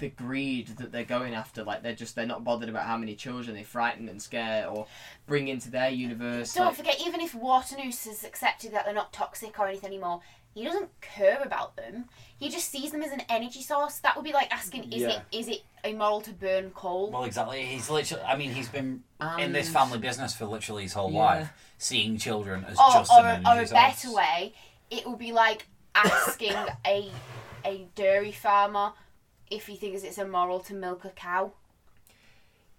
the greed that they're going after? Like, they're just they're not bothered about how many children they frighten and scare or bring into their universe. Don't like- forget, even if Waternoose has accepted that they're not toxic or anything anymore, he doesn't care about them. He just sees them as an energy source. That would be like asking, is Yeah. it is it immoral to burn coal? Well, exactly. He's literally. I mean, he's been in this family business for literally his whole Yeah. life, seeing children as or, just or, an a, or energy a source. better way, it would be like asking a a dairy farmer if he thinks it's immoral to milk a cow.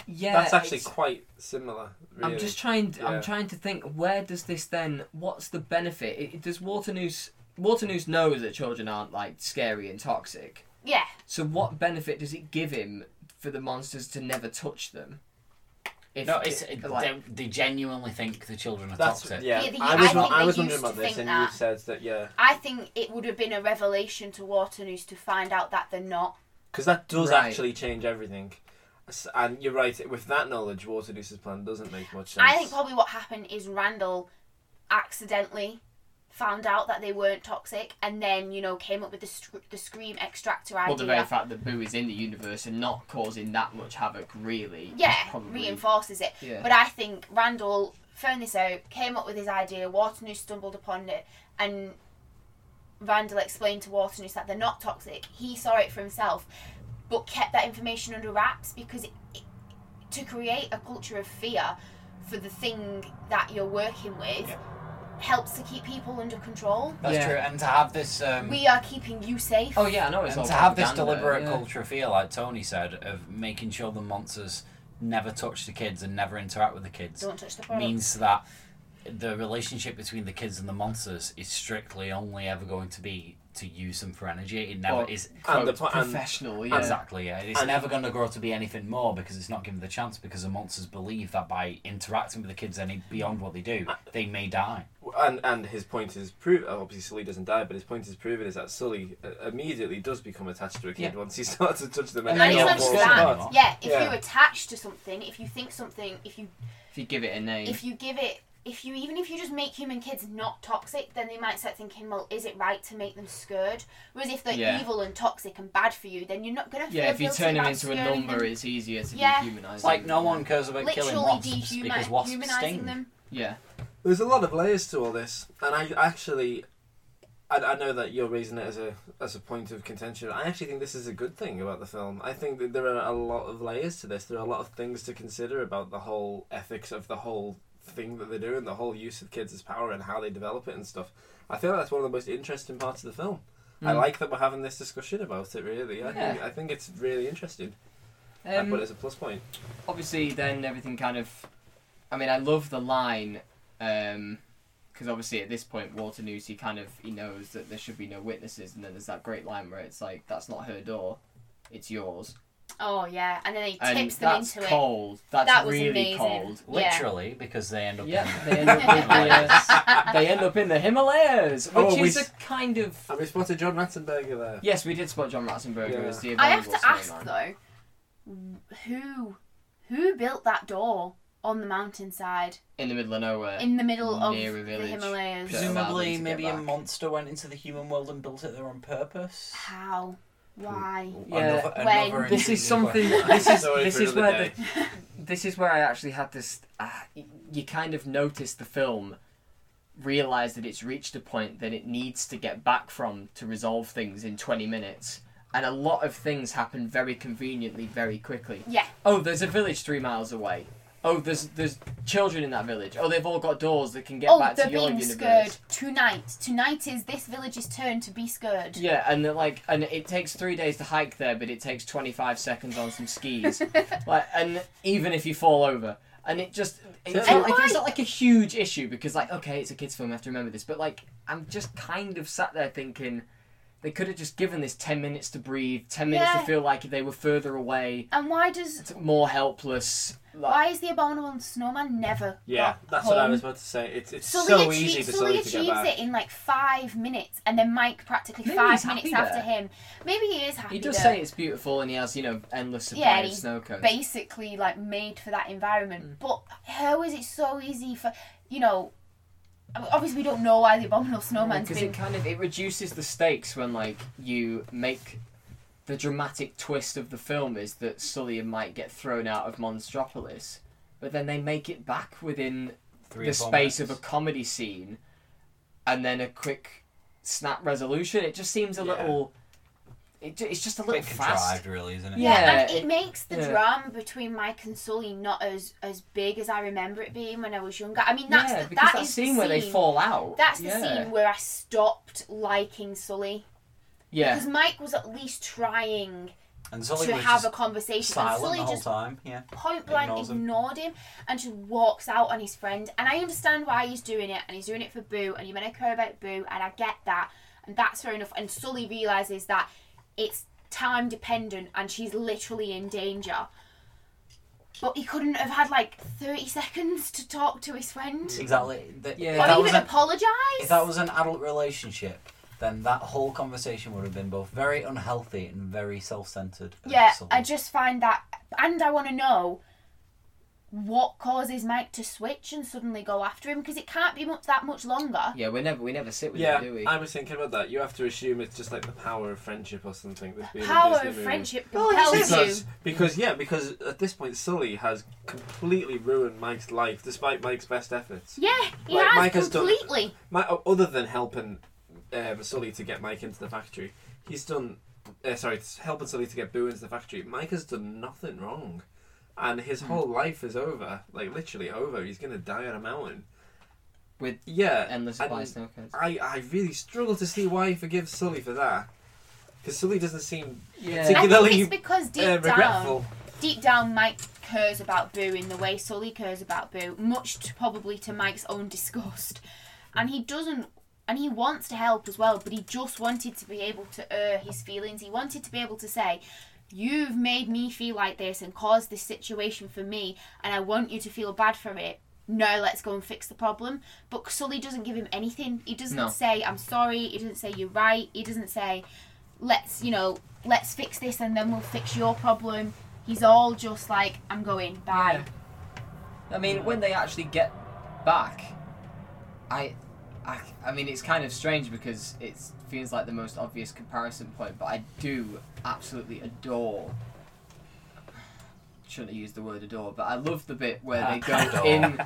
Yeah, That's actually quite similar. Really. I'm just trying. Yeah. I'm trying to think. Where does this then? What's the benefit? It, does Waternoose? Water News knows that children aren't like scary and toxic. Yeah. So what benefit does it give him for the monsters to never touch them? If no, it's it- it, like- they, they genuinely think the children are toxic. yeah. Yeah, the- I was I wa- think I was wondering about this, and that. you said that yeah, I think it would have been a revelation to Waternoose to find out that they're not. Because that does Right. actually change everything. And you're right. With that knowledge, Waternoose's plan doesn't make much sense. I think probably what happened is Randall accidentally found out that they weren't toxic, and then you know came up with the sc- the scream extractor idea. well, the very fact that Boo is in the universe and not causing that much havoc, really. yeah, probably reinforces it. Yeah. But I think Randall found this out, came up with his idea. Waternoose stumbled upon it, and Randall explained to Waternoose that they're not toxic. He saw it for himself, but kept that information under wraps because it, it, to create a culture of fear for the thing that you're working with helps to keep people under control. That's Yeah. true. And to have this. Um, we are keeping you safe. Oh yeah, I know it's and to have this deliberate yeah. culture of fear, like Toni said, of making sure the monsters never touch the kids and never interact with the kids, Don't touch the product. means that the relationship between the kids and the monsters is strictly only ever going to be to use them for energy. It never Or, is. quote, the po- and- professional. yeah. Exactly, yeah. It's And- never going to grow to be anything more because it's not given the chance because the monsters believe that by interacting with the kids any beyond what they do, they may die. and and his point is proven. Obviously, Sully doesn't die, but his point is proven is that Sully uh, immediately does become attached to a kid Yeah. once he starts to touch them. And And then it's you're not not just that. Yeah, if Yeah. you're attached to something, if you think something, if you If you give it a name. if you give it if you even if you just make human kids not toxic then they might start thinking well is it right to make them scared whereas if they're Yeah. evil and toxic and bad for you then you're not gonna feel yeah, if you turn them into a number, them. it's easier to Yeah. dehumanize. It's like them. no one cares about killing wasps dehuma- because wasps humanizing sting. them Yeah. There's a lot of layers to all this, and I actually, I, I know that you're raising it as a as a point of contention. I actually think this is a good thing about the film. I think that there are a lot of layers to this. There are a lot of things to consider about the whole ethics of the whole thing that they're doing, the whole use of kids as power and how they develop it and stuff. I feel that's one of the most interesting parts of the film. I Mm. like that we're having this discussion about it. Really, I think I think it's really interesting. I Um, put it as a plus point. obviously then everything kind of i mean i love the line because obviously at this point Waternoose he kind of he knows that there should be no witnesses and then there's that great line where it's like that's not her door it's yours oh yeah and then he and tips them that's into cold that's That was really amazing. cold Yeah. Literally, because they end up. yeah in- they end up, with the, they end up in the himalayas which Oh, we is a s- kind of And we spotted John Ratzenberger there. yes we did spot john ratzenberger Yeah. as the it i have to abominable ask snowman. though who who built that door on the mountainside in the middle of nowhere in the middle of Near a the village. himalayas Yeah. allow them Presumably, to maybe a back. monster went into the human world and built it there on purpose. how why? Yeah, Another- when- another this is something this is this is where the, this is where I actually had this uh, you kind of notice the film realize that it's reached a point that it needs to get back from to resolve things in 20 minutes. And a lot of things happen very conveniently very quickly. Yeah. Oh there's a village 3 miles away oh there's there's children in that village oh they've all got doors that can get oh, back they're to your being scared tonight. Tonight is this village's turn to be scared. Yeah, and then, like, and it takes three days to hike there, but it takes twenty five seconds on some skis. like, and even if you fall over, and it just it's And not, like, it's not like a huge issue because, like, okay, it's a kids' film, I have to remember this, but like, I'm just kind of sat there thinking they could have just given this ten minutes to breathe, ten minutes Yeah. to feel like they were further away, And why does more helpless. Like, why is the abominable snowman never? Yeah, got that's home? what I was about to say. It's it's Sully so achie- easy for Sully Sully to get back. it in like five minutes, and then Mike practically Maybe five minutes happy after there. him. Maybe he is happy. he does there. say it's beautiful, and he has you know endless supply yeah, and of snow cones. basically like made for that Mm. environment. But how is it so easy for you know? I mean, Obviously, we don't know why the abominable snowman's because been. it kind of it reduces the stakes when like you make the dramatic twist of the film is that Sully might get thrown out of Monstropolis, but then they make it back within Three the or four space of a comedy scene, and then a quick snap resolution. It just seems a little. It, it's just a little Bit fast. contrived, really, isn't it? Yeah, and it, it- makes the yeah. drama between Mike and Sully not as as big as I remember it being when I was younger. I mean, that's Yeah, the, because that that is the scene where they fall out, That's the yeah. scene where I stopped liking Sully. Yeah. because Mike was at least trying And Sully to have a conversation, and Sully the whole just time. Yeah. point blank Ignores him. ignored him and just walks out on his friend. And I understand why he's doing it, and he's doing it for Boo, and you're meant to care about Boo, and I get that, and that's fair enough. And Sully realizes that it's time dependent, and she's literally in danger. But he couldn't have had like 30 seconds to talk to his friend. Exactly. The- Yeah. if Or that even an- apologise. If that was an adult relationship, then that whole conversation would have been both very unhealthy and very self-centered. Yeah, I just find that, and I want to know what causes Mike to switch and suddenly go after him because it can't be much that much longer. Yeah, we never we never sit with Yeah, it, do we? I was thinking about that. You have to assume it's just like the power of friendship or something. This being a Power of movie. friendship Oh, compels because, you. because yeah, because at this point Sully has completely ruined Mike's life, despite Mike's best efforts. Yeah, he Like, has Mike has done- completely. Mi- other than helping um, Sully to get Mike into the factory, he's done. Uh, sorry, helping Sully to get Boo into the factory. Mike has done nothing wrong, and Hmm. his whole life is over. Like literally over. He's gonna die on a mountain. With yeah, endless and supply of. I I really struggle to see why he forgives Sully for that, because Sully doesn't seem Yeah. I think particularly it's because deep uh, down, regretful. deep down, Mike cares about Boo in the way Sully cares about Boo, much to, probably to Mike's own disgust, and he doesn't. And he wants to help as well, but he just wanted to be able to air his feelings. He wanted to be able to say, You've made me feel like this and caused this situation for me, and I want you to feel bad for it. Now let's go and fix the problem. But Sully doesn't give him anything. He doesn't No. say, I'm sorry. He doesn't say, You're right. He doesn't say, Let's, you know, let's fix this and then we'll fix your problem. He's all just like, I'm going, bye. I mean, when they actually get back, I, I, I mean, it's kind of strange because it feels like the most obvious comparison point, but I do absolutely adore. Shouldn't have used the word adore, but I love the bit where they go Adore. in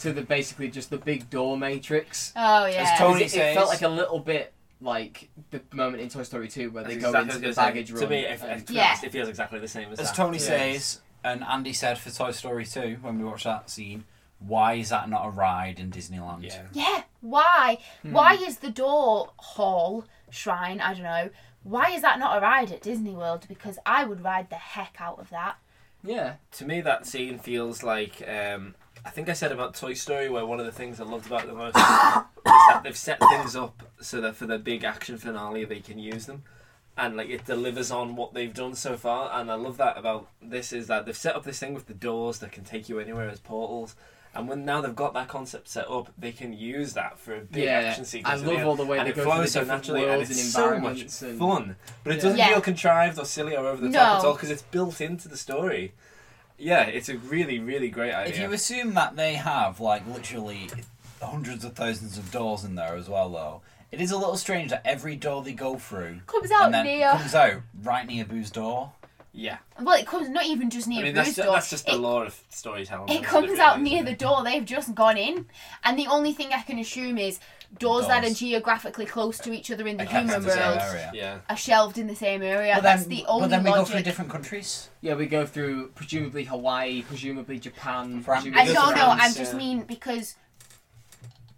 to the basically just the big door matrix. Oh, yeah. As Toni It, it felt like a little bit like the moment in Toy Story 2 where they go exactly into the I was gonna baggage room. To me, if, and- if, Yeah. it feels exactly the same as, As that. Toni Yeah. says, and Andy said for Toy Story 2 when we watched that scene, why is that not a ride in Disneyland? Yeah. Yeah, why? Hmm. Why is the door hall, shrine, I don't know, why is that not a ride at Disney World? Because I would ride the heck out of that. yeah. To me, that scene feels like um, I think I said about Toy Story, where one of the things I loved about the most is that they've set things up so that for the big action finale they can use them, and like it delivers on what they've done so far. And I love that about this is that they've set up this thing with the doors that can take you anywhere as portals. And when now they've got that concept set up, they can use that for a big Yeah, action sequence. I at the love all the way and they it go through flows the so naturally, and it's and so much and- fun. But it Yeah. doesn't Yeah. feel contrived or silly or over the top at all because it's built into the story. Yeah, it's a really, really great idea. If you assume that they have like literally hundreds of thousands of doors in there as well, though, it is a little strange that every door they go through Comes out and then near. comes out right near Boo's door. Yeah, Well, it comes not even just near I mean Boo's that's, door. that's just the it, law of storytelling. it isn't comes really, out near it? the door they've just gone in, and the only thing I can assume is doors, that are geographically close to each other in the human the world area. Yeah. are shelved in the same area. But That's the only but then we go through different countries. Yeah, we go through presumably Hawaii, presumably Japan. Fran- presumably I don't know. I'm just yeah. mean because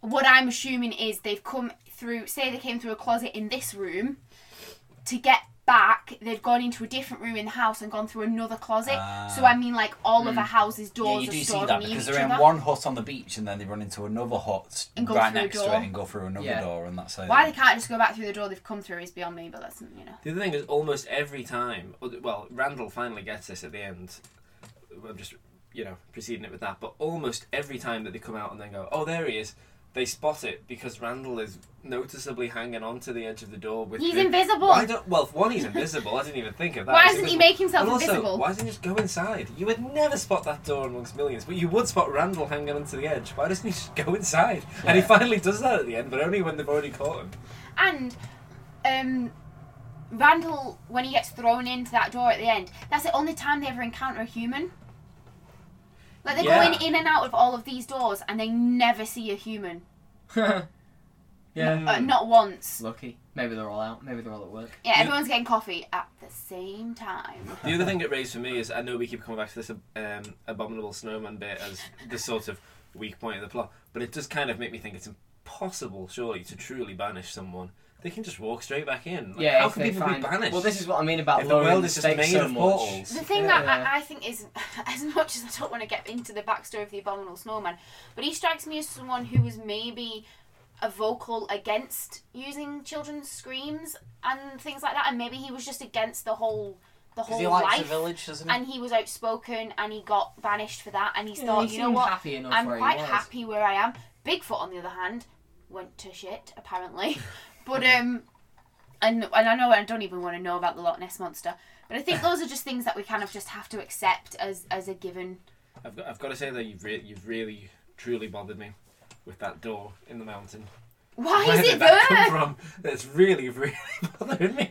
what I'm assuming is they've come through. Say they came through a closet in this room to get back. They've gone into a different room in the house and gone through another closet. Ah. so I mean, like all of a house's Yeah, doors you are do see stored that near because they're in other. one hut on the beach and then they run into another hut And right next to door. it and go through another Yeah. door, and that's how. Why they- they can't just go back through the door they've come through is beyond me. But that's you know. The other thing is almost every time. Well, Randall finally gets this at the end. I'm just you know preceding it with that, but almost every time that they come out and then go, oh there he is. They spot it because Randall is noticeably hanging on to the edge of the door with. He's the- invisible. Why don't, well, one, he's invisible. I didn't even think of that. Why doesn't he make himself And also, invisible? Why doesn't he just go inside? You would never spot that door amongst millions, but you would spot Randall hanging onto the edge. Why doesn't he just go inside? And he finally does that at the end, but only when they've already caught him. And um, Randall, when he gets thrown into that door at the end, that's the only time they ever encounter a human. Like they're Yeah. going in and out of all of these doors, and they never see a human. Yeah. Uh, not once. Lucky. Maybe they're all out. Maybe they're all at work. Yeah, everyone's getting coffee at the same time. The other thing it raised for me is I know we keep coming back to this um, abominable snowman bit as the sort of weak point of the plot, but it does kind of make me think it's impossible, surely, to truly banish someone. They can just walk straight back in. Like, yeah, how can they people find. be banished? Well, this is what I mean about If the world is just made so of much. portals. The thing Yeah. that I, I think is, as much as I don't want to get into the backstory of the Abominable Snowman, but he strikes me as someone who was maybe a vocal against using children's screams and things like that, and maybe he was just against the whole the Because whole he likes life. the village, doesn't he? and he was outspoken, and he got banished for that, and he Yeah, thought, he you know what, happy I'm quite happy where I am. Bigfoot, on the other hand, went to shit apparently, but um, and and I know I don't even want to know about the Loch Ness monster, but I think those are just things that we kind of just have to accept as as a given. I've got, I've got to say that you've, re- you've really, truly bothered me with that door in the mountain. Why Where is did it that there? come from? That's really, really bothering me.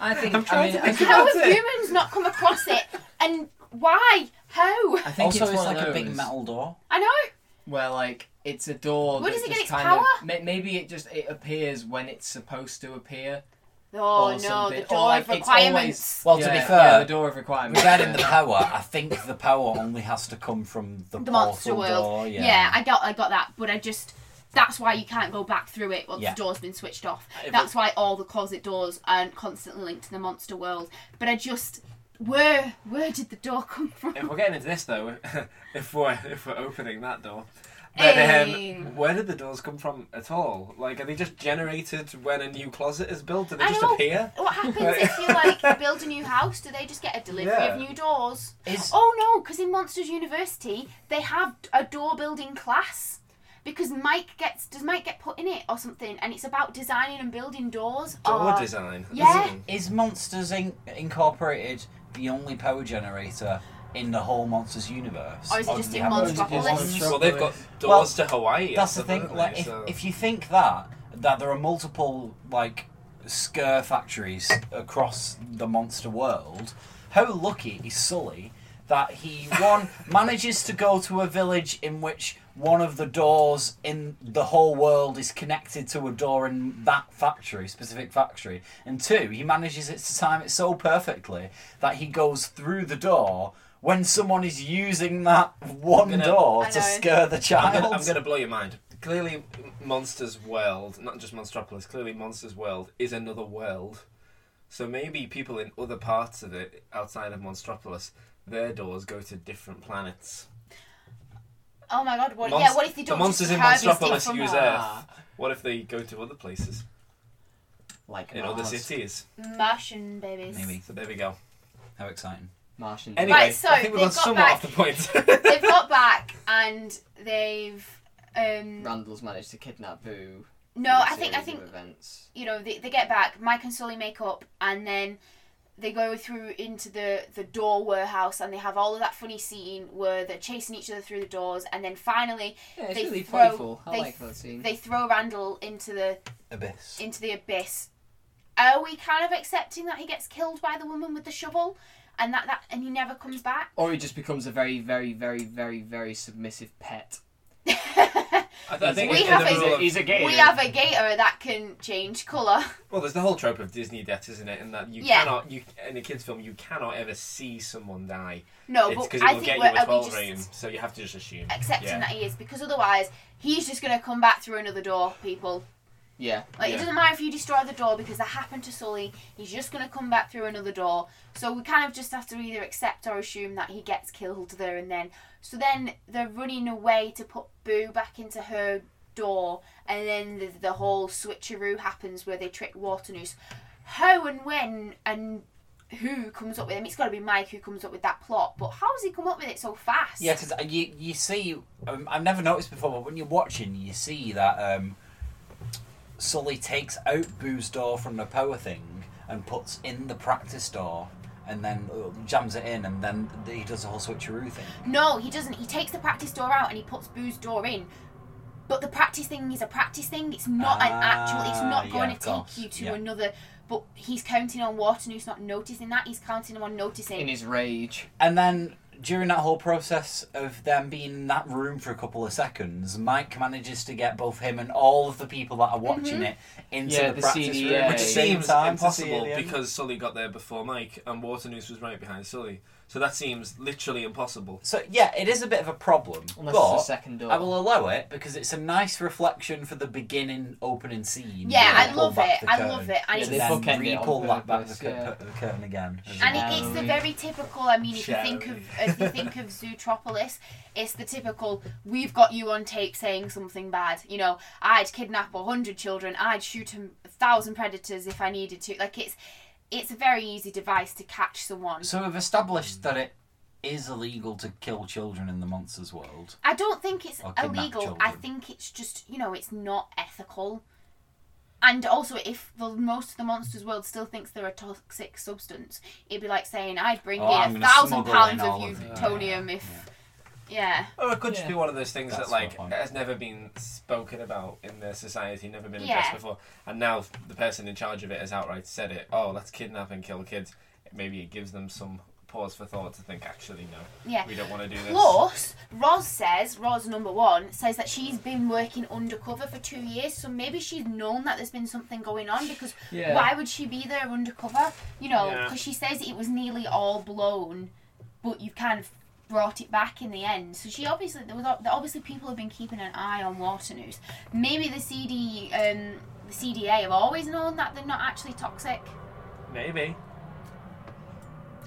I think. I'm I trying mean, to I think think, How about have it. humans not come across it? And why? How? I think also, it's, it's, one like of a big those metal door. I know. Where like it's a door. Where does it get its kind power? Of, maybe it just it appears when it's supposed to appear. Oh or no, something. the door like, of it's requirements. Well, yeah, to be yeah, fair, the door of requirements. regarding the power, I think the power only has to come from the, the portal monster world. door. Yeah. I got I got that, but I just that's why you can't go back through it once Yeah. the door's been switched off. If That's why all the closet doors aren't constantly linked to the monster world. But I just where where did the door come from? If we're getting into this though, if we're if we're opening that door, then Hey. um, where did the doors come from at all? Like, are they just generated when a new closet is built? Do they I just know. appear? What happens if you like build a new house? Do they just get a delivery Yeah. of new doors? Is- Oh no, because in Monsters University they have a door building class. Because Mike gets does Mike get put in it or something, and it's about designing and building doors. Door Oh, design. Yeah. Is Monsters Inc. Incorporated the only power generator in the whole Monsters universe? Or is it just they in have Monstropolis? Well, they've got doors Well, to Hawaii. That's the thing. haven't Like, they? if, So- if you think that that there are multiple like scare factories across the monster world, how lucky is Sully that he one manages to go to a village in which one of the doors in the whole world is connected to a door in that factory, specific factory, and two, he manages it to time it so perfectly that he goes through the door. When someone is using that one gonna- door to scare the I'm child, gonna, I'm gonna blow your mind. Clearly, Monsters World, not just Monstropolis. Clearly, Monsters World is another world. So maybe people in other parts of it, outside of Monstropolis, their doors go to different planets. Oh my god! What? Monst- yeah. What if they the don't monsters just in Monstropolis use a- Earth. What if they go to other places like in other cities? Martian babies? maybe. So there we go. How exciting! Martian. Anyway, Right, so I think we've they've gone got somewhat back- off the point. They've got back and they've um. Randall's managed to kidnap Boo. No, I think I think events. you know they, they get back. Mike and Sully make up, and then they go through into the the door warehouse, and they have all of that funny scene where they're chasing each other through the doors, and then finally Yeah, it's they really throw playful. I they, like that scene. they throw Randall into the Abyss. into the abyss. Are we kind of accepting that he gets killed by the woman with the shovel, and that that and he never comes back? Or he just becomes a very, very, very, very, very submissive pet. I, th- I think We have a- rule of- He's a gator. We have a gator that can change colour. Well, there's the whole trope of Disney death, isn't it? And that you Yeah. cannot, you in a kids' film, you cannot ever see someone die. No, it's but because I it will think get we're- you a 12 just rating, so you have to just assume. accepting yeah. that he is because otherwise he's just going to come back through another door, people. Yeah. Like Yeah. it doesn't matter if you destroy the door because that happened to Sully. He's just going to come back through another door. So we kind of just have to either accept or assume that he gets killed there and then. So then they're running away to put Boo back into her door, and then the, the whole switcheroo happens where they trick Waternoose. How and when and who comes up with him? It's got to be Mike who comes up with that plot. But how has he come up with it so fast? Yeah, because you you see, um, I've never noticed before, but when you're watching, you see that um, Sully takes out Boo's door from the power thing and puts in the practice door, and then uh, jams it in, and then he does the whole switcheroo thing. No, he doesn't. He takes the practice door out and he puts Boo's door in. But the practice thing is a practice thing. It's not an actual. It's Ah, not going of to take course, you to yeah. another. But he's counting on Waternoose not noticing that. He's counting on noticing. In his rage. And then during that whole process of them being in that room for a couple of seconds, Mike manages to get both him and all of the people that are watching Mhm. it into Yeah, the, the practice CD, room yeah, Which the seems time, possibly at impossible because Sully got there before Mike and Waternoose was right behind Sully. So that seems literally impossible. So yeah, it is a bit of a problem, Unless but it's a second door. I will allow it because it's a nice reflection for the beginning opening scene. Yeah, I they pull love it. I love it. And Yeah, it's they then bookend it on re-pull that back the, purpose, cur- yeah. the curtain again. And it, it's the very typical. I mean, if you think of if you think of Zootropolis, it's the typical. We've got you on tape saying something bad. You know, I'd kidnap a hundred children. I'd shoot a thousand predators if I needed to. Like it's, it's a very easy device to catch someone. So we've established that it is illegal to kill children in the monsters world. I don't think it's Or kidnap illegal. I children. think it's just you know it's not ethical. And also, if the most of the monsters world still thinks they're a toxic substance, it'd be like saying I'd bring Oh, I'm in a gonna thousand smuggle pounds of all of it. plutonium if, yeah. Or it could just Yeah. be one of those things That's that like my point. has never been spoken about in the society, never been Yeah. addressed before, and now the person in charge of it has outright said it. Oh, let's kidnap and kill kids. Maybe it gives them some pause for thought to think. Actually, no, Yeah. we don't want to do this. Plus, Roz says, Roz number one, says that she's been working undercover for two years, so maybe she's known that there's been something going on because Yeah. why would she be there undercover? You know, Yeah. because she says it was nearly all blown, but you've kind of brought it back in the end. So she obviously, there was obviously people have been keeping an eye on Waternoose. Maybe the CD, um, the CDA have always known that they're not actually toxic. Maybe.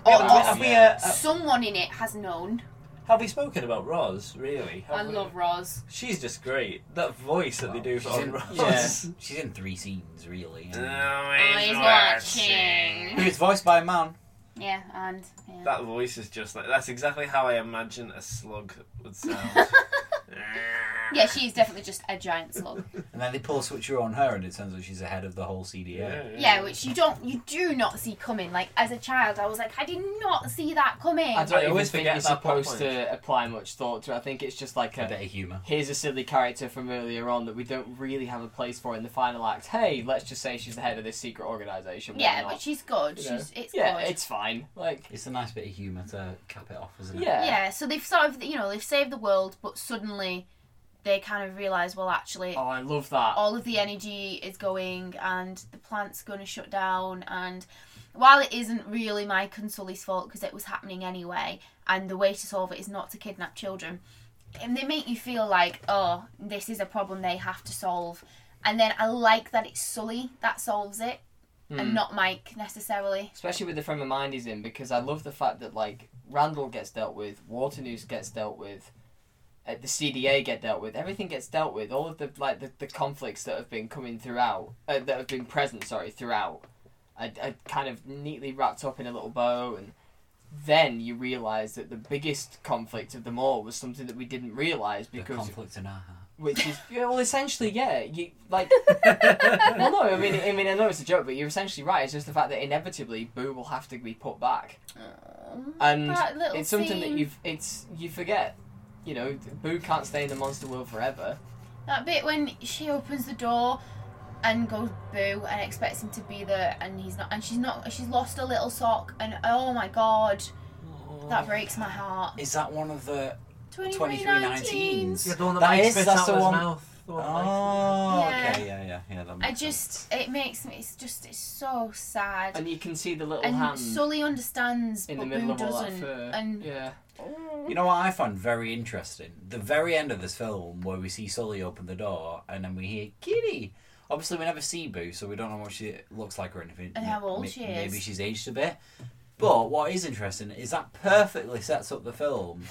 Or, or have we, uh, uh, someone in it has known. Have we spoken about Roz? Really? I we? love Roz. She's just great. That voice that they do for She's in, Roz. yeah, she's in three scenes, really. Always watching. Who's voiced by a man. Yeah, and yeah. That voice is just like that's exactly how I imagine a slug would sound. Yeah, she's definitely just a giant slug. And then they pull a switcher on her, and it turns out she's ahead of the whole CDA. Yeah, which you don't, you do not see coming. Like as a child, I was like, I did not see that coming. I don't even always think forget you're that plot supposed to apply much thought to. it. I think it's just like A a, bit of humour. here's a silly character from earlier on that we don't really have a place for in the final act. Hey, let's just say she's the head of this secret organisation. Why yeah, not? but she's good. You know? She's it's yeah, good. it's fine. Like, It's a nice bit of humour to cap it off, isn't it? yeah, yeah. So they've sort of, you know, they've saved the world, but suddenly they kind of realise, well, actually, Oh, I love that. all of the energy is going and the plant's going to shut down. And while it isn't really Mike and Sully's fault because it was happening anyway and the way to solve it is not to kidnap children and they make you feel like oh this is a problem they have to solve. And then I like that it's Sully that solves it and hmm. not Mike necessarily. Especially with the frame of mind he's in, because I love the fact that like Randall gets dealt with, Waternoose gets dealt with, uh, the CDA get dealt with. Everything gets dealt with. All of the like the, the conflicts that have been coming throughout, uh, that have been present. Sorry, throughout, are, are kind of neatly wrapped up in a little bow, and then you realise that the biggest conflict of them all was something that we didn't realise The because conflict in our heart. Which is well, essentially, yeah. You like, well, no, I mean, I mean, I know it's a joke, but you're essentially right. It's just the fact that inevitably Boo will have to be put back, um, and it's something that you've, it's you forget. You know, Boo can't stay in the monster world forever. That bit when she opens the door and goes boo and expects him to be there and he's not and she's not she's lost a little sock and oh my god that oh. breaks my heart. Is that one of the 2319s. 2319s? Yeah, the one that That Mike is, that's out the of one- mouth. The one Oh, Yeah. okay, yeah, yeah, yeah. That I just sense. it makes me it's just it's so sad. And you can see the little And hand Sully understands in but the middle Boo of all that doesn't. fur. And yeah, You know what I found very interesting? The very end of this film, where we see Sully open the door, and then we hear Kitty. Obviously, we never see Boo, so we don't know what she looks like or anything. And how old Ma- she is. Maybe she's aged a bit. But what is interesting is that perfectly sets up the film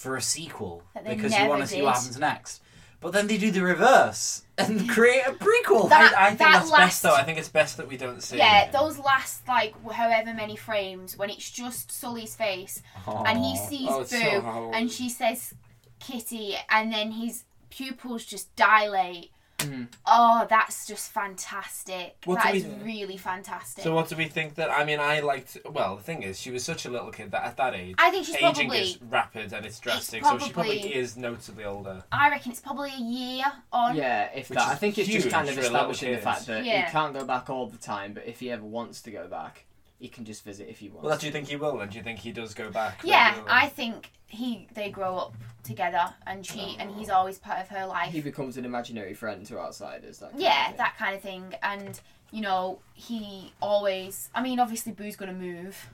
for a sequel because you want to see what happens next. But then they do the reverse and create a prequel. That- I, I think that that's last- best though. I think it's best that we don't see. yeah, those last like however many frames when it's just Sully's face and he sees Oh, Boo so and she says Kitty and then his pupils just dilate. Mhm. Oh, that's just fantastic. What That do we- really fantastic. So what do we think that? I mean, I liked. Well, the thing is, she was such a little kid that at that age, I think she's aging probably- is rapid and it's drastic. so she probably probably- is noticeably older. I reckon it's probably a year on. yeah. If that. I think it's just kind of for a little establishing the fact that Yeah. he can't go back all the time, but if he ever wants to go back, he can just visit if he wants. Well, do you think he will? And do you think he does go back? Yeah, regularly? I think he they grow up together, and she and he's always part of her life. he becomes an imaginary friend to outsiders. That kind yeah, thing. that kind of thing. And you know, he always. I mean, obviously, Boo's gonna move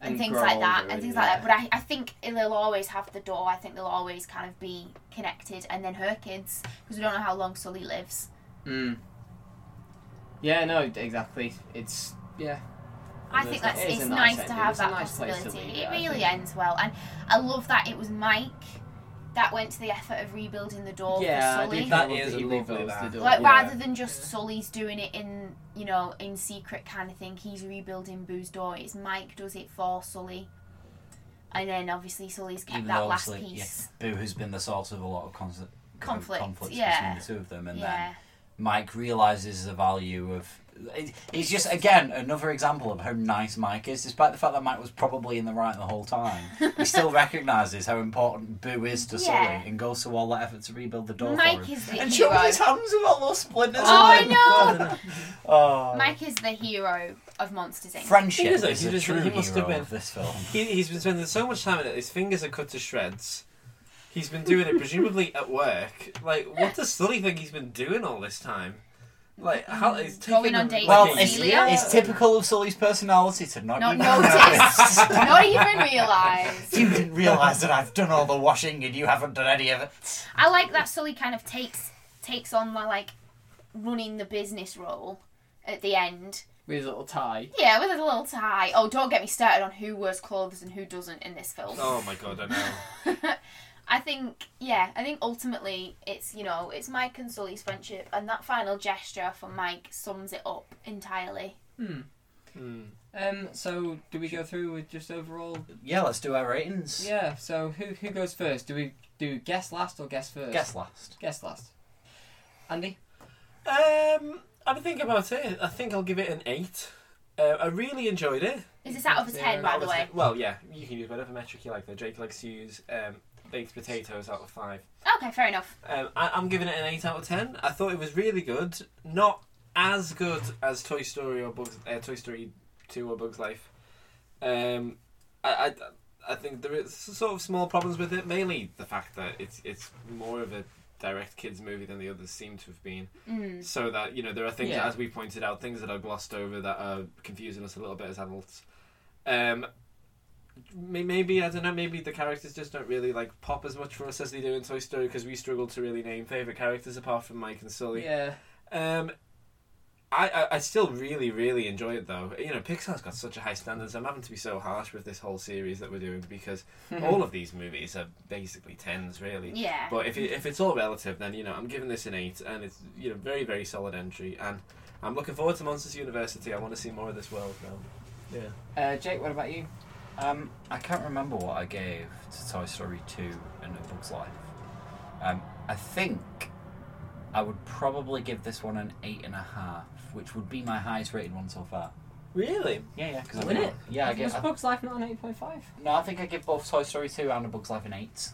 and, And things like that, and things and- like that. But I, I think they'll always have the door. I think they'll always kind of be connected. And then her kids, because we don't know how long Sully lives. Mm. Yeah, no, exactly. It's yeah. I think there's- that's it is it's a nice, to have that nice possibility. leave it it, really ends well, and I love that it was Mike that went to the effort of rebuilding the door Yeah, for Sully. did That love is that he lovely, that. the door. like Yeah. rather than just Sully's doing it in you know in secret kind of thing, he's rebuilding Boo's door. It's Mike does it for Sully, and then obviously Sully's kept Even that last obviously, piece. yeah, Boo has been the source of a lot of constant Conflict, conflicts yeah. between the two of them, and Yeah. then Mike realizes the value of. It- It's just again another example of how nice Mike is, despite the fact that Mike was probably in the right the whole time. he still recognizes how important Boo is to Yeah. Sully and goes to all that effort to rebuild the door Mike for him. is the and hero. shows his hands with all those splinters. Oh, I in them. know. oh. Mike is the hero of Monsters Inc. Friendship He is, though. is He the just- true he must have hero been- of this film. He, he's been spending so much time in it. His fingers are cut to shreds. He's been doing it presumably at work. Like, what does Sully think he's been doing all this time? Like, how mm-hmm. he's taking Going on dates Well, it's, Celia? it's typical of Sully's personality to not, Not even noticed, notice. not even realise. You didn't realise that I've done all the washing and you haven't done any of it. I like that Sully kind of takes takes on my like running the business role at the end. with his little tie. Yeah, with a little tie. Oh, don't get me started on who wears clothes and who doesn't in this film. Oh my god, I know. I think, yeah, I think ultimately it's, you know, it's Mike and Sully's friendship, and that final gesture from Mike sums it up entirely. Hmm. Um. So, do we go through with just overall? Yeah, let's do our ratings. Yeah. So, who who goes first? Do we do guess last or guess first? Guess last. Guess last. Andy. Um, I've been thinking about it. I think I'll give it an eight. Uh, I really enjoyed it. Is this out of a 10, by the way? 10. Well, yeah, you can use whatever metric you like. Though Jake likes to use um, baked potatoes out of five. Okay, fair enough. Um, I, I'm giving it an eight out of ten. I thought it was really good. Not as good as Toy Story or Bugs, uh, Toy Story Two or Bugs Life. Um, I, I, I think there is sort of small problems with it. Mainly the fact that it's it's more of a direct kids movie than the others seem to have been. Mm. So that you know there are things Yeah. as we pointed out, things that are glossed over that are confusing us a little bit as adults. Um, may- maybe I don't know. Maybe the characters just don't really like pop as much for us as they do in Toy Story because we struggle to really name favorite characters apart from Mike and Sully. Yeah. Um, I, I I still really really enjoy it though. You know, Pixar's got such a high standards. I'm having to be so harsh with this whole series that we're doing because all of these movies are basically tens, really. Yeah. But if it, if it's all relative, then you know I'm giving this an eight, and it's you know very very solid entry, and I'm looking forward to Monsters University. I want to see more of this world now. Yeah. Uh, Jake, what about you? Um, I can't remember what I gave to Toy Story 2 and A Bug's Life. Um, I think I would probably give this one an eight and a half, which would be my highest rated one so far. Really? Yeah, yeah. Cause I think- it? Yeah, I Was. Bug's Life not an eight point five? No, I think I give both Toy Story 2 and A Bug's Life an eight.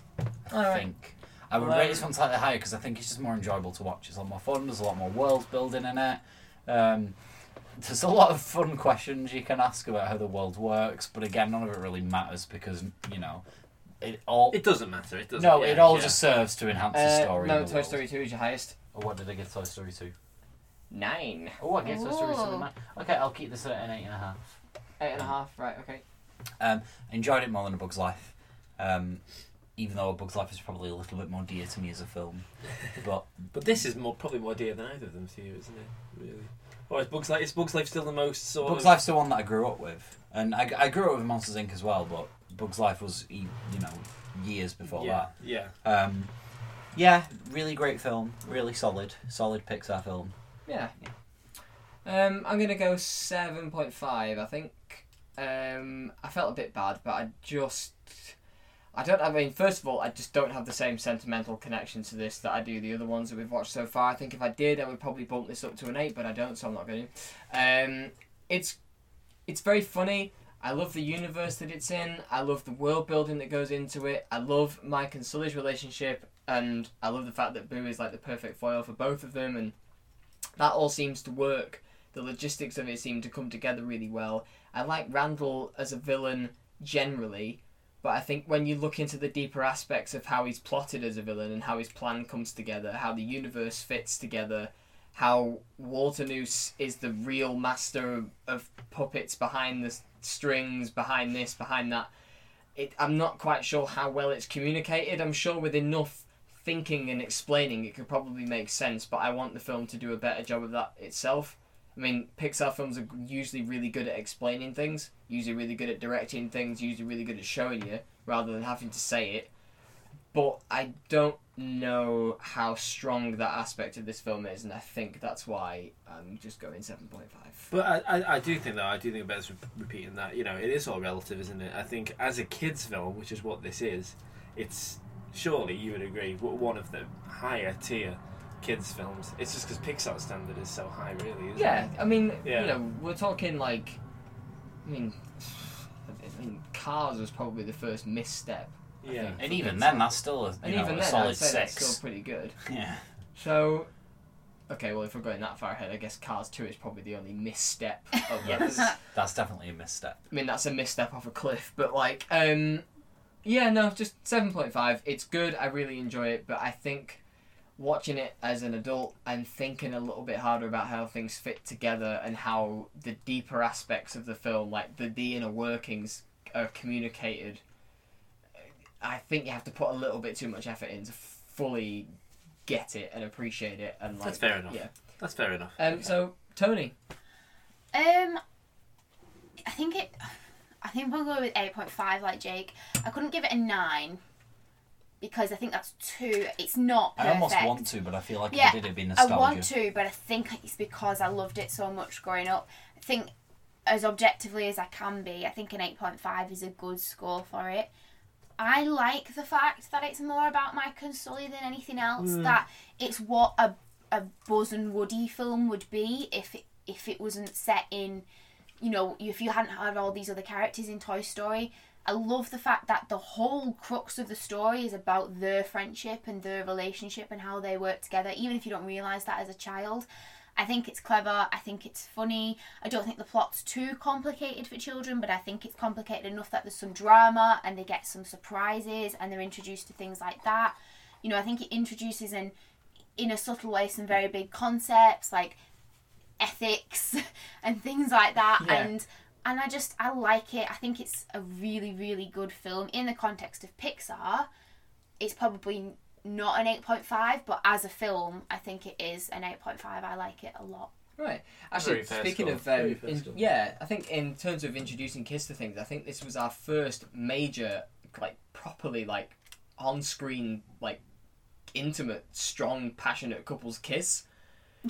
I think. I would Well, rate this one slightly higher because I think it's just more enjoyable to watch. It's a lot more fun. There's a lot more world building in it. Um, there's a lot of fun questions you can ask about how the world works, but again, none of it really matters because you know it all. It doesn't matter. It doesn't. no, yeah, it all yeah. just serves to enhance the Uh, story. no, the Toy world. Story two is your highest. Or what did I give Toy Story two? Nine. Oh, I gave Toy Story two nine. Okay, I'll keep this at an eight and a half. Eight and a half. Right. Okay. Um, enjoyed it more than A Bug's Life. Um, even though A Bug's Life is probably a little bit more dear to me as a film, but But this is more probably more dear than either of them to you, isn't it? Really. Or is Bugs Life? Is Bugs Life still the most sort Bugs of? Life's the one that I grew up with, and I, I grew up with Monsters Inc. as well. But Bugs Life was e- you know years before Yeah. that. Yeah. Um, yeah, really great film, really solid, solid Pixar film. Yeah. Um, I'm gonna go seven point five. I think. Um, I felt a bit bad, but I just. I don't. I mean, first of all, I just don't have the same sentimental connection to this that I do the other ones that we've watched so far. I think if I did, I would probably bump this up to an eight, but I don't, so I'm not going to. Um, it's, it's very funny. I love the universe that it's in. I love the world building that goes into it. I love Mike and Sully's relationship, and I love the fact that Boo is like the perfect foil for both of them, and that all seems to work The logistics of it seem to come together really well. I like Randall as a villain generally, but I think when you look into the deeper aspects of how he's plotted as a villain and how his plan comes together, how the universe fits together, how Waternoose is the real master of, puppets behind the strings, behind this, behind that. It, I'm not quite sure how well it's communicated. I'm sure with enough thinking and explaining, it could probably make sense. But I want the film to do a better job of that itself. I mean, Pixar films are usually really good at explaining things, usually really good at directing things, usually really good at showing you rather than having to say it. But I don't know how strong that aspect of this film is, and I think that's why I'm just going 7.5. But I, I, I do think though I do think it bears repeating that you know it is all relative, isn't it? I think as a kids film, which is what this is, it's surely you would agree one of the higher tier kids films. It's just because Pixar standard is so high, really. Isn't Yeah, it? I mean, Yeah. you know, we're talking like, I mean, I mean, Cars was probably the first misstep. I Yeah. And even Pixar. then, that's still a, you and know, even a then, solid I'd say six. that's still pretty good. Yeah. So, okay, well, if we're going that far ahead, I guess Cars Two is probably the only misstep of Yes, that's definitely a misstep. I mean, that's a misstep off a cliff, but like, um, yeah, no, just seven point five. It's good. I really enjoy it, but I think watching it as an adult and thinking a little bit harder about how things fit together and how the deeper aspects of the film, like the the inner workings, are communicated. I think you have to put a little bit too much effort in to fully get it and appreciate it. And like, That's fair enough. Yeah. That's fair enough. Um. So Toni. Um, I think it. I think we'll go with eight point five, like Jake. I couldn't give it a nine because I think that's too. It's not Perfect. I almost want to, but I feel like yeah, if I did, it'd be I want to, but I think it's because I loved it so much growing up. I think as objectively as I can be, I think an eight point five is a good score for it. I like the fact that it's more about Mike and Sully than anything else. Mm. That it's what a a Buzz and Woody film would be if it if it wasn't set in, you know, if you hadn't had all these other characters in Toy Story. I love the fact that the whole crux of the story is about their friendship and their relationship and how they work together, even if you don't realise that as a child. I think it's clever. I think it's funny. I don't think the plot's too complicated for children, but I think it's complicated enough that there's some drama and they get some surprises and they're introduced to things like that. You know, I think it introduces in in a subtle way some very big concepts like ethics and things like that Yeah. and and I just I like it. I think it's a really really good film in the context of Pixar. It's probably not an 8.5, but as a film, I think it is an 8.5. I like it a lot. Right. Actually, fair speaking score. of, um, Very in- yeah, I think in terms of introducing kids to things, I think this was our first major, like properly like on-screen, like intimate, strong, passionate couples kiss.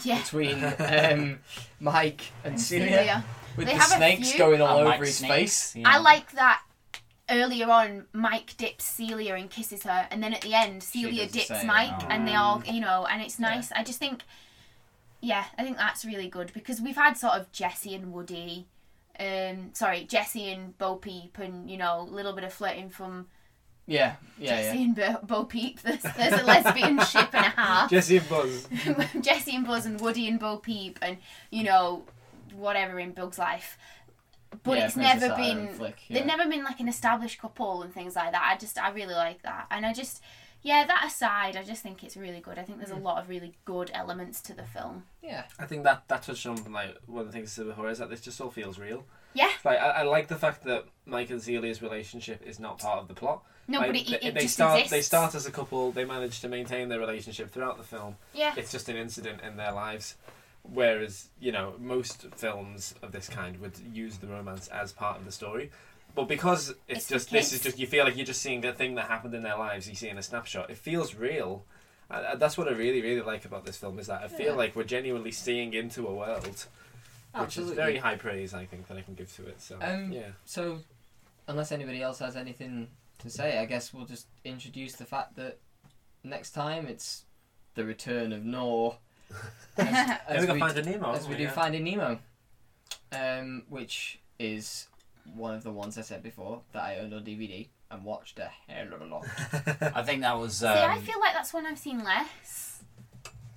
Yeah. Between um, Mike and, And Celia, Celia. with They the have a snakes few- going all And over Mike's his snakes, face. you I like that earlier on Mike dips Celia and kisses her and then at the end Celia dips same. Mike Oh. and they all you know and it's nice. I just think yeah, I think that's really good because we've had sort of Jesse and Woody um sorry, Jesse and Bo Peep and you know, a little bit of flirting from Yeah, yeah, Jesse yeah. and Bo, Bo Peep. There's, there's a lesbian ship and a half. Jesse and Buzz. Jesse and Buzz and Woody and Bo Peep and you know whatever in Bug's life. But Yeah, it's Princess never Island been Flik, they've never been like an established couple and things like that. I just I really like that. And I just yeah, that aside, I just think it's really good. I think there's a mm. lot of really good elements to the film. Yeah. I think that that touched on like one of the things I said before is that this just all feels real. Yeah. Like I, I like the fact that Mike and Celia's relationship is not part of the plot. No, Like, but it- they, it they just start they start as a couple. They manage to maintain their relationship throughout the film. Yeah. It's just an incident in their lives. Whereas you know most films of this kind would use the romance as part of the story. But because it's, It's just this is just you feel like you're just seeing a thing that happened in their lives. You see in a snapshot. It feels real. Uh, that's what I really really like about this film is that I feel Yeah. like we're genuinely seeing into a world, Absolutely. which Absolutely. is very high praise I think that I can give to it. So Um, yeah. So, unless anybody else has anything to say, I guess we'll just introduce the fact that next time it's the return of Nor. Yeah, we got Finding Nemo, As haven't we we? do Yeah. Finding Nemo, um, which is one of the ones I said before that I owned on DVD and watched a hell of a lot. I think that was. See, I Um, feel like that's one I've seen less.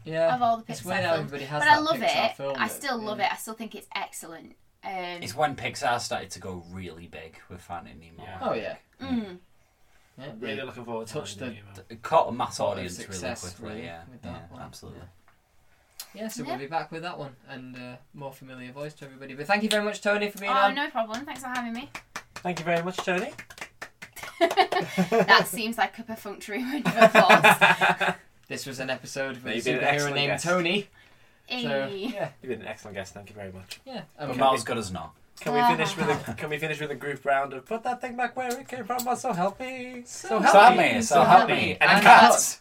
Yeah. of all the It's Pixar weird films. everybody has but that I love Pixar it. film I that- still love yeah. it. I still think it's excellent. Um, It's when Pixar started to go really big with Finding Nemo. Yeah. Oh yeah. mm. Yeah Really they looking forward to touched the Finding Nemo. Caught a mass Sort of audience really success, quickly. really, yeah, with yeah, that one. absolutely. Yeah, so Yeah. we'll be back with that one and uh, more familiar voice to everybody. But thank you very much, Toni, for being on. Oh, on. no problem. Thanks for having me. Thank you very much, Toni. that seems like a perfunctory word of applause. This was an episode with No, a you've been an superhero named guest. Toni. So yeah, You've been an excellent guest. Thank you very much. yeah. But Okay. not as good as not. Can we finish ah. with a Can we finish with a group round of put that thing back where it came from? Oh, so help me. So So help help me. me, so so help help me. me. And a And cat. cut.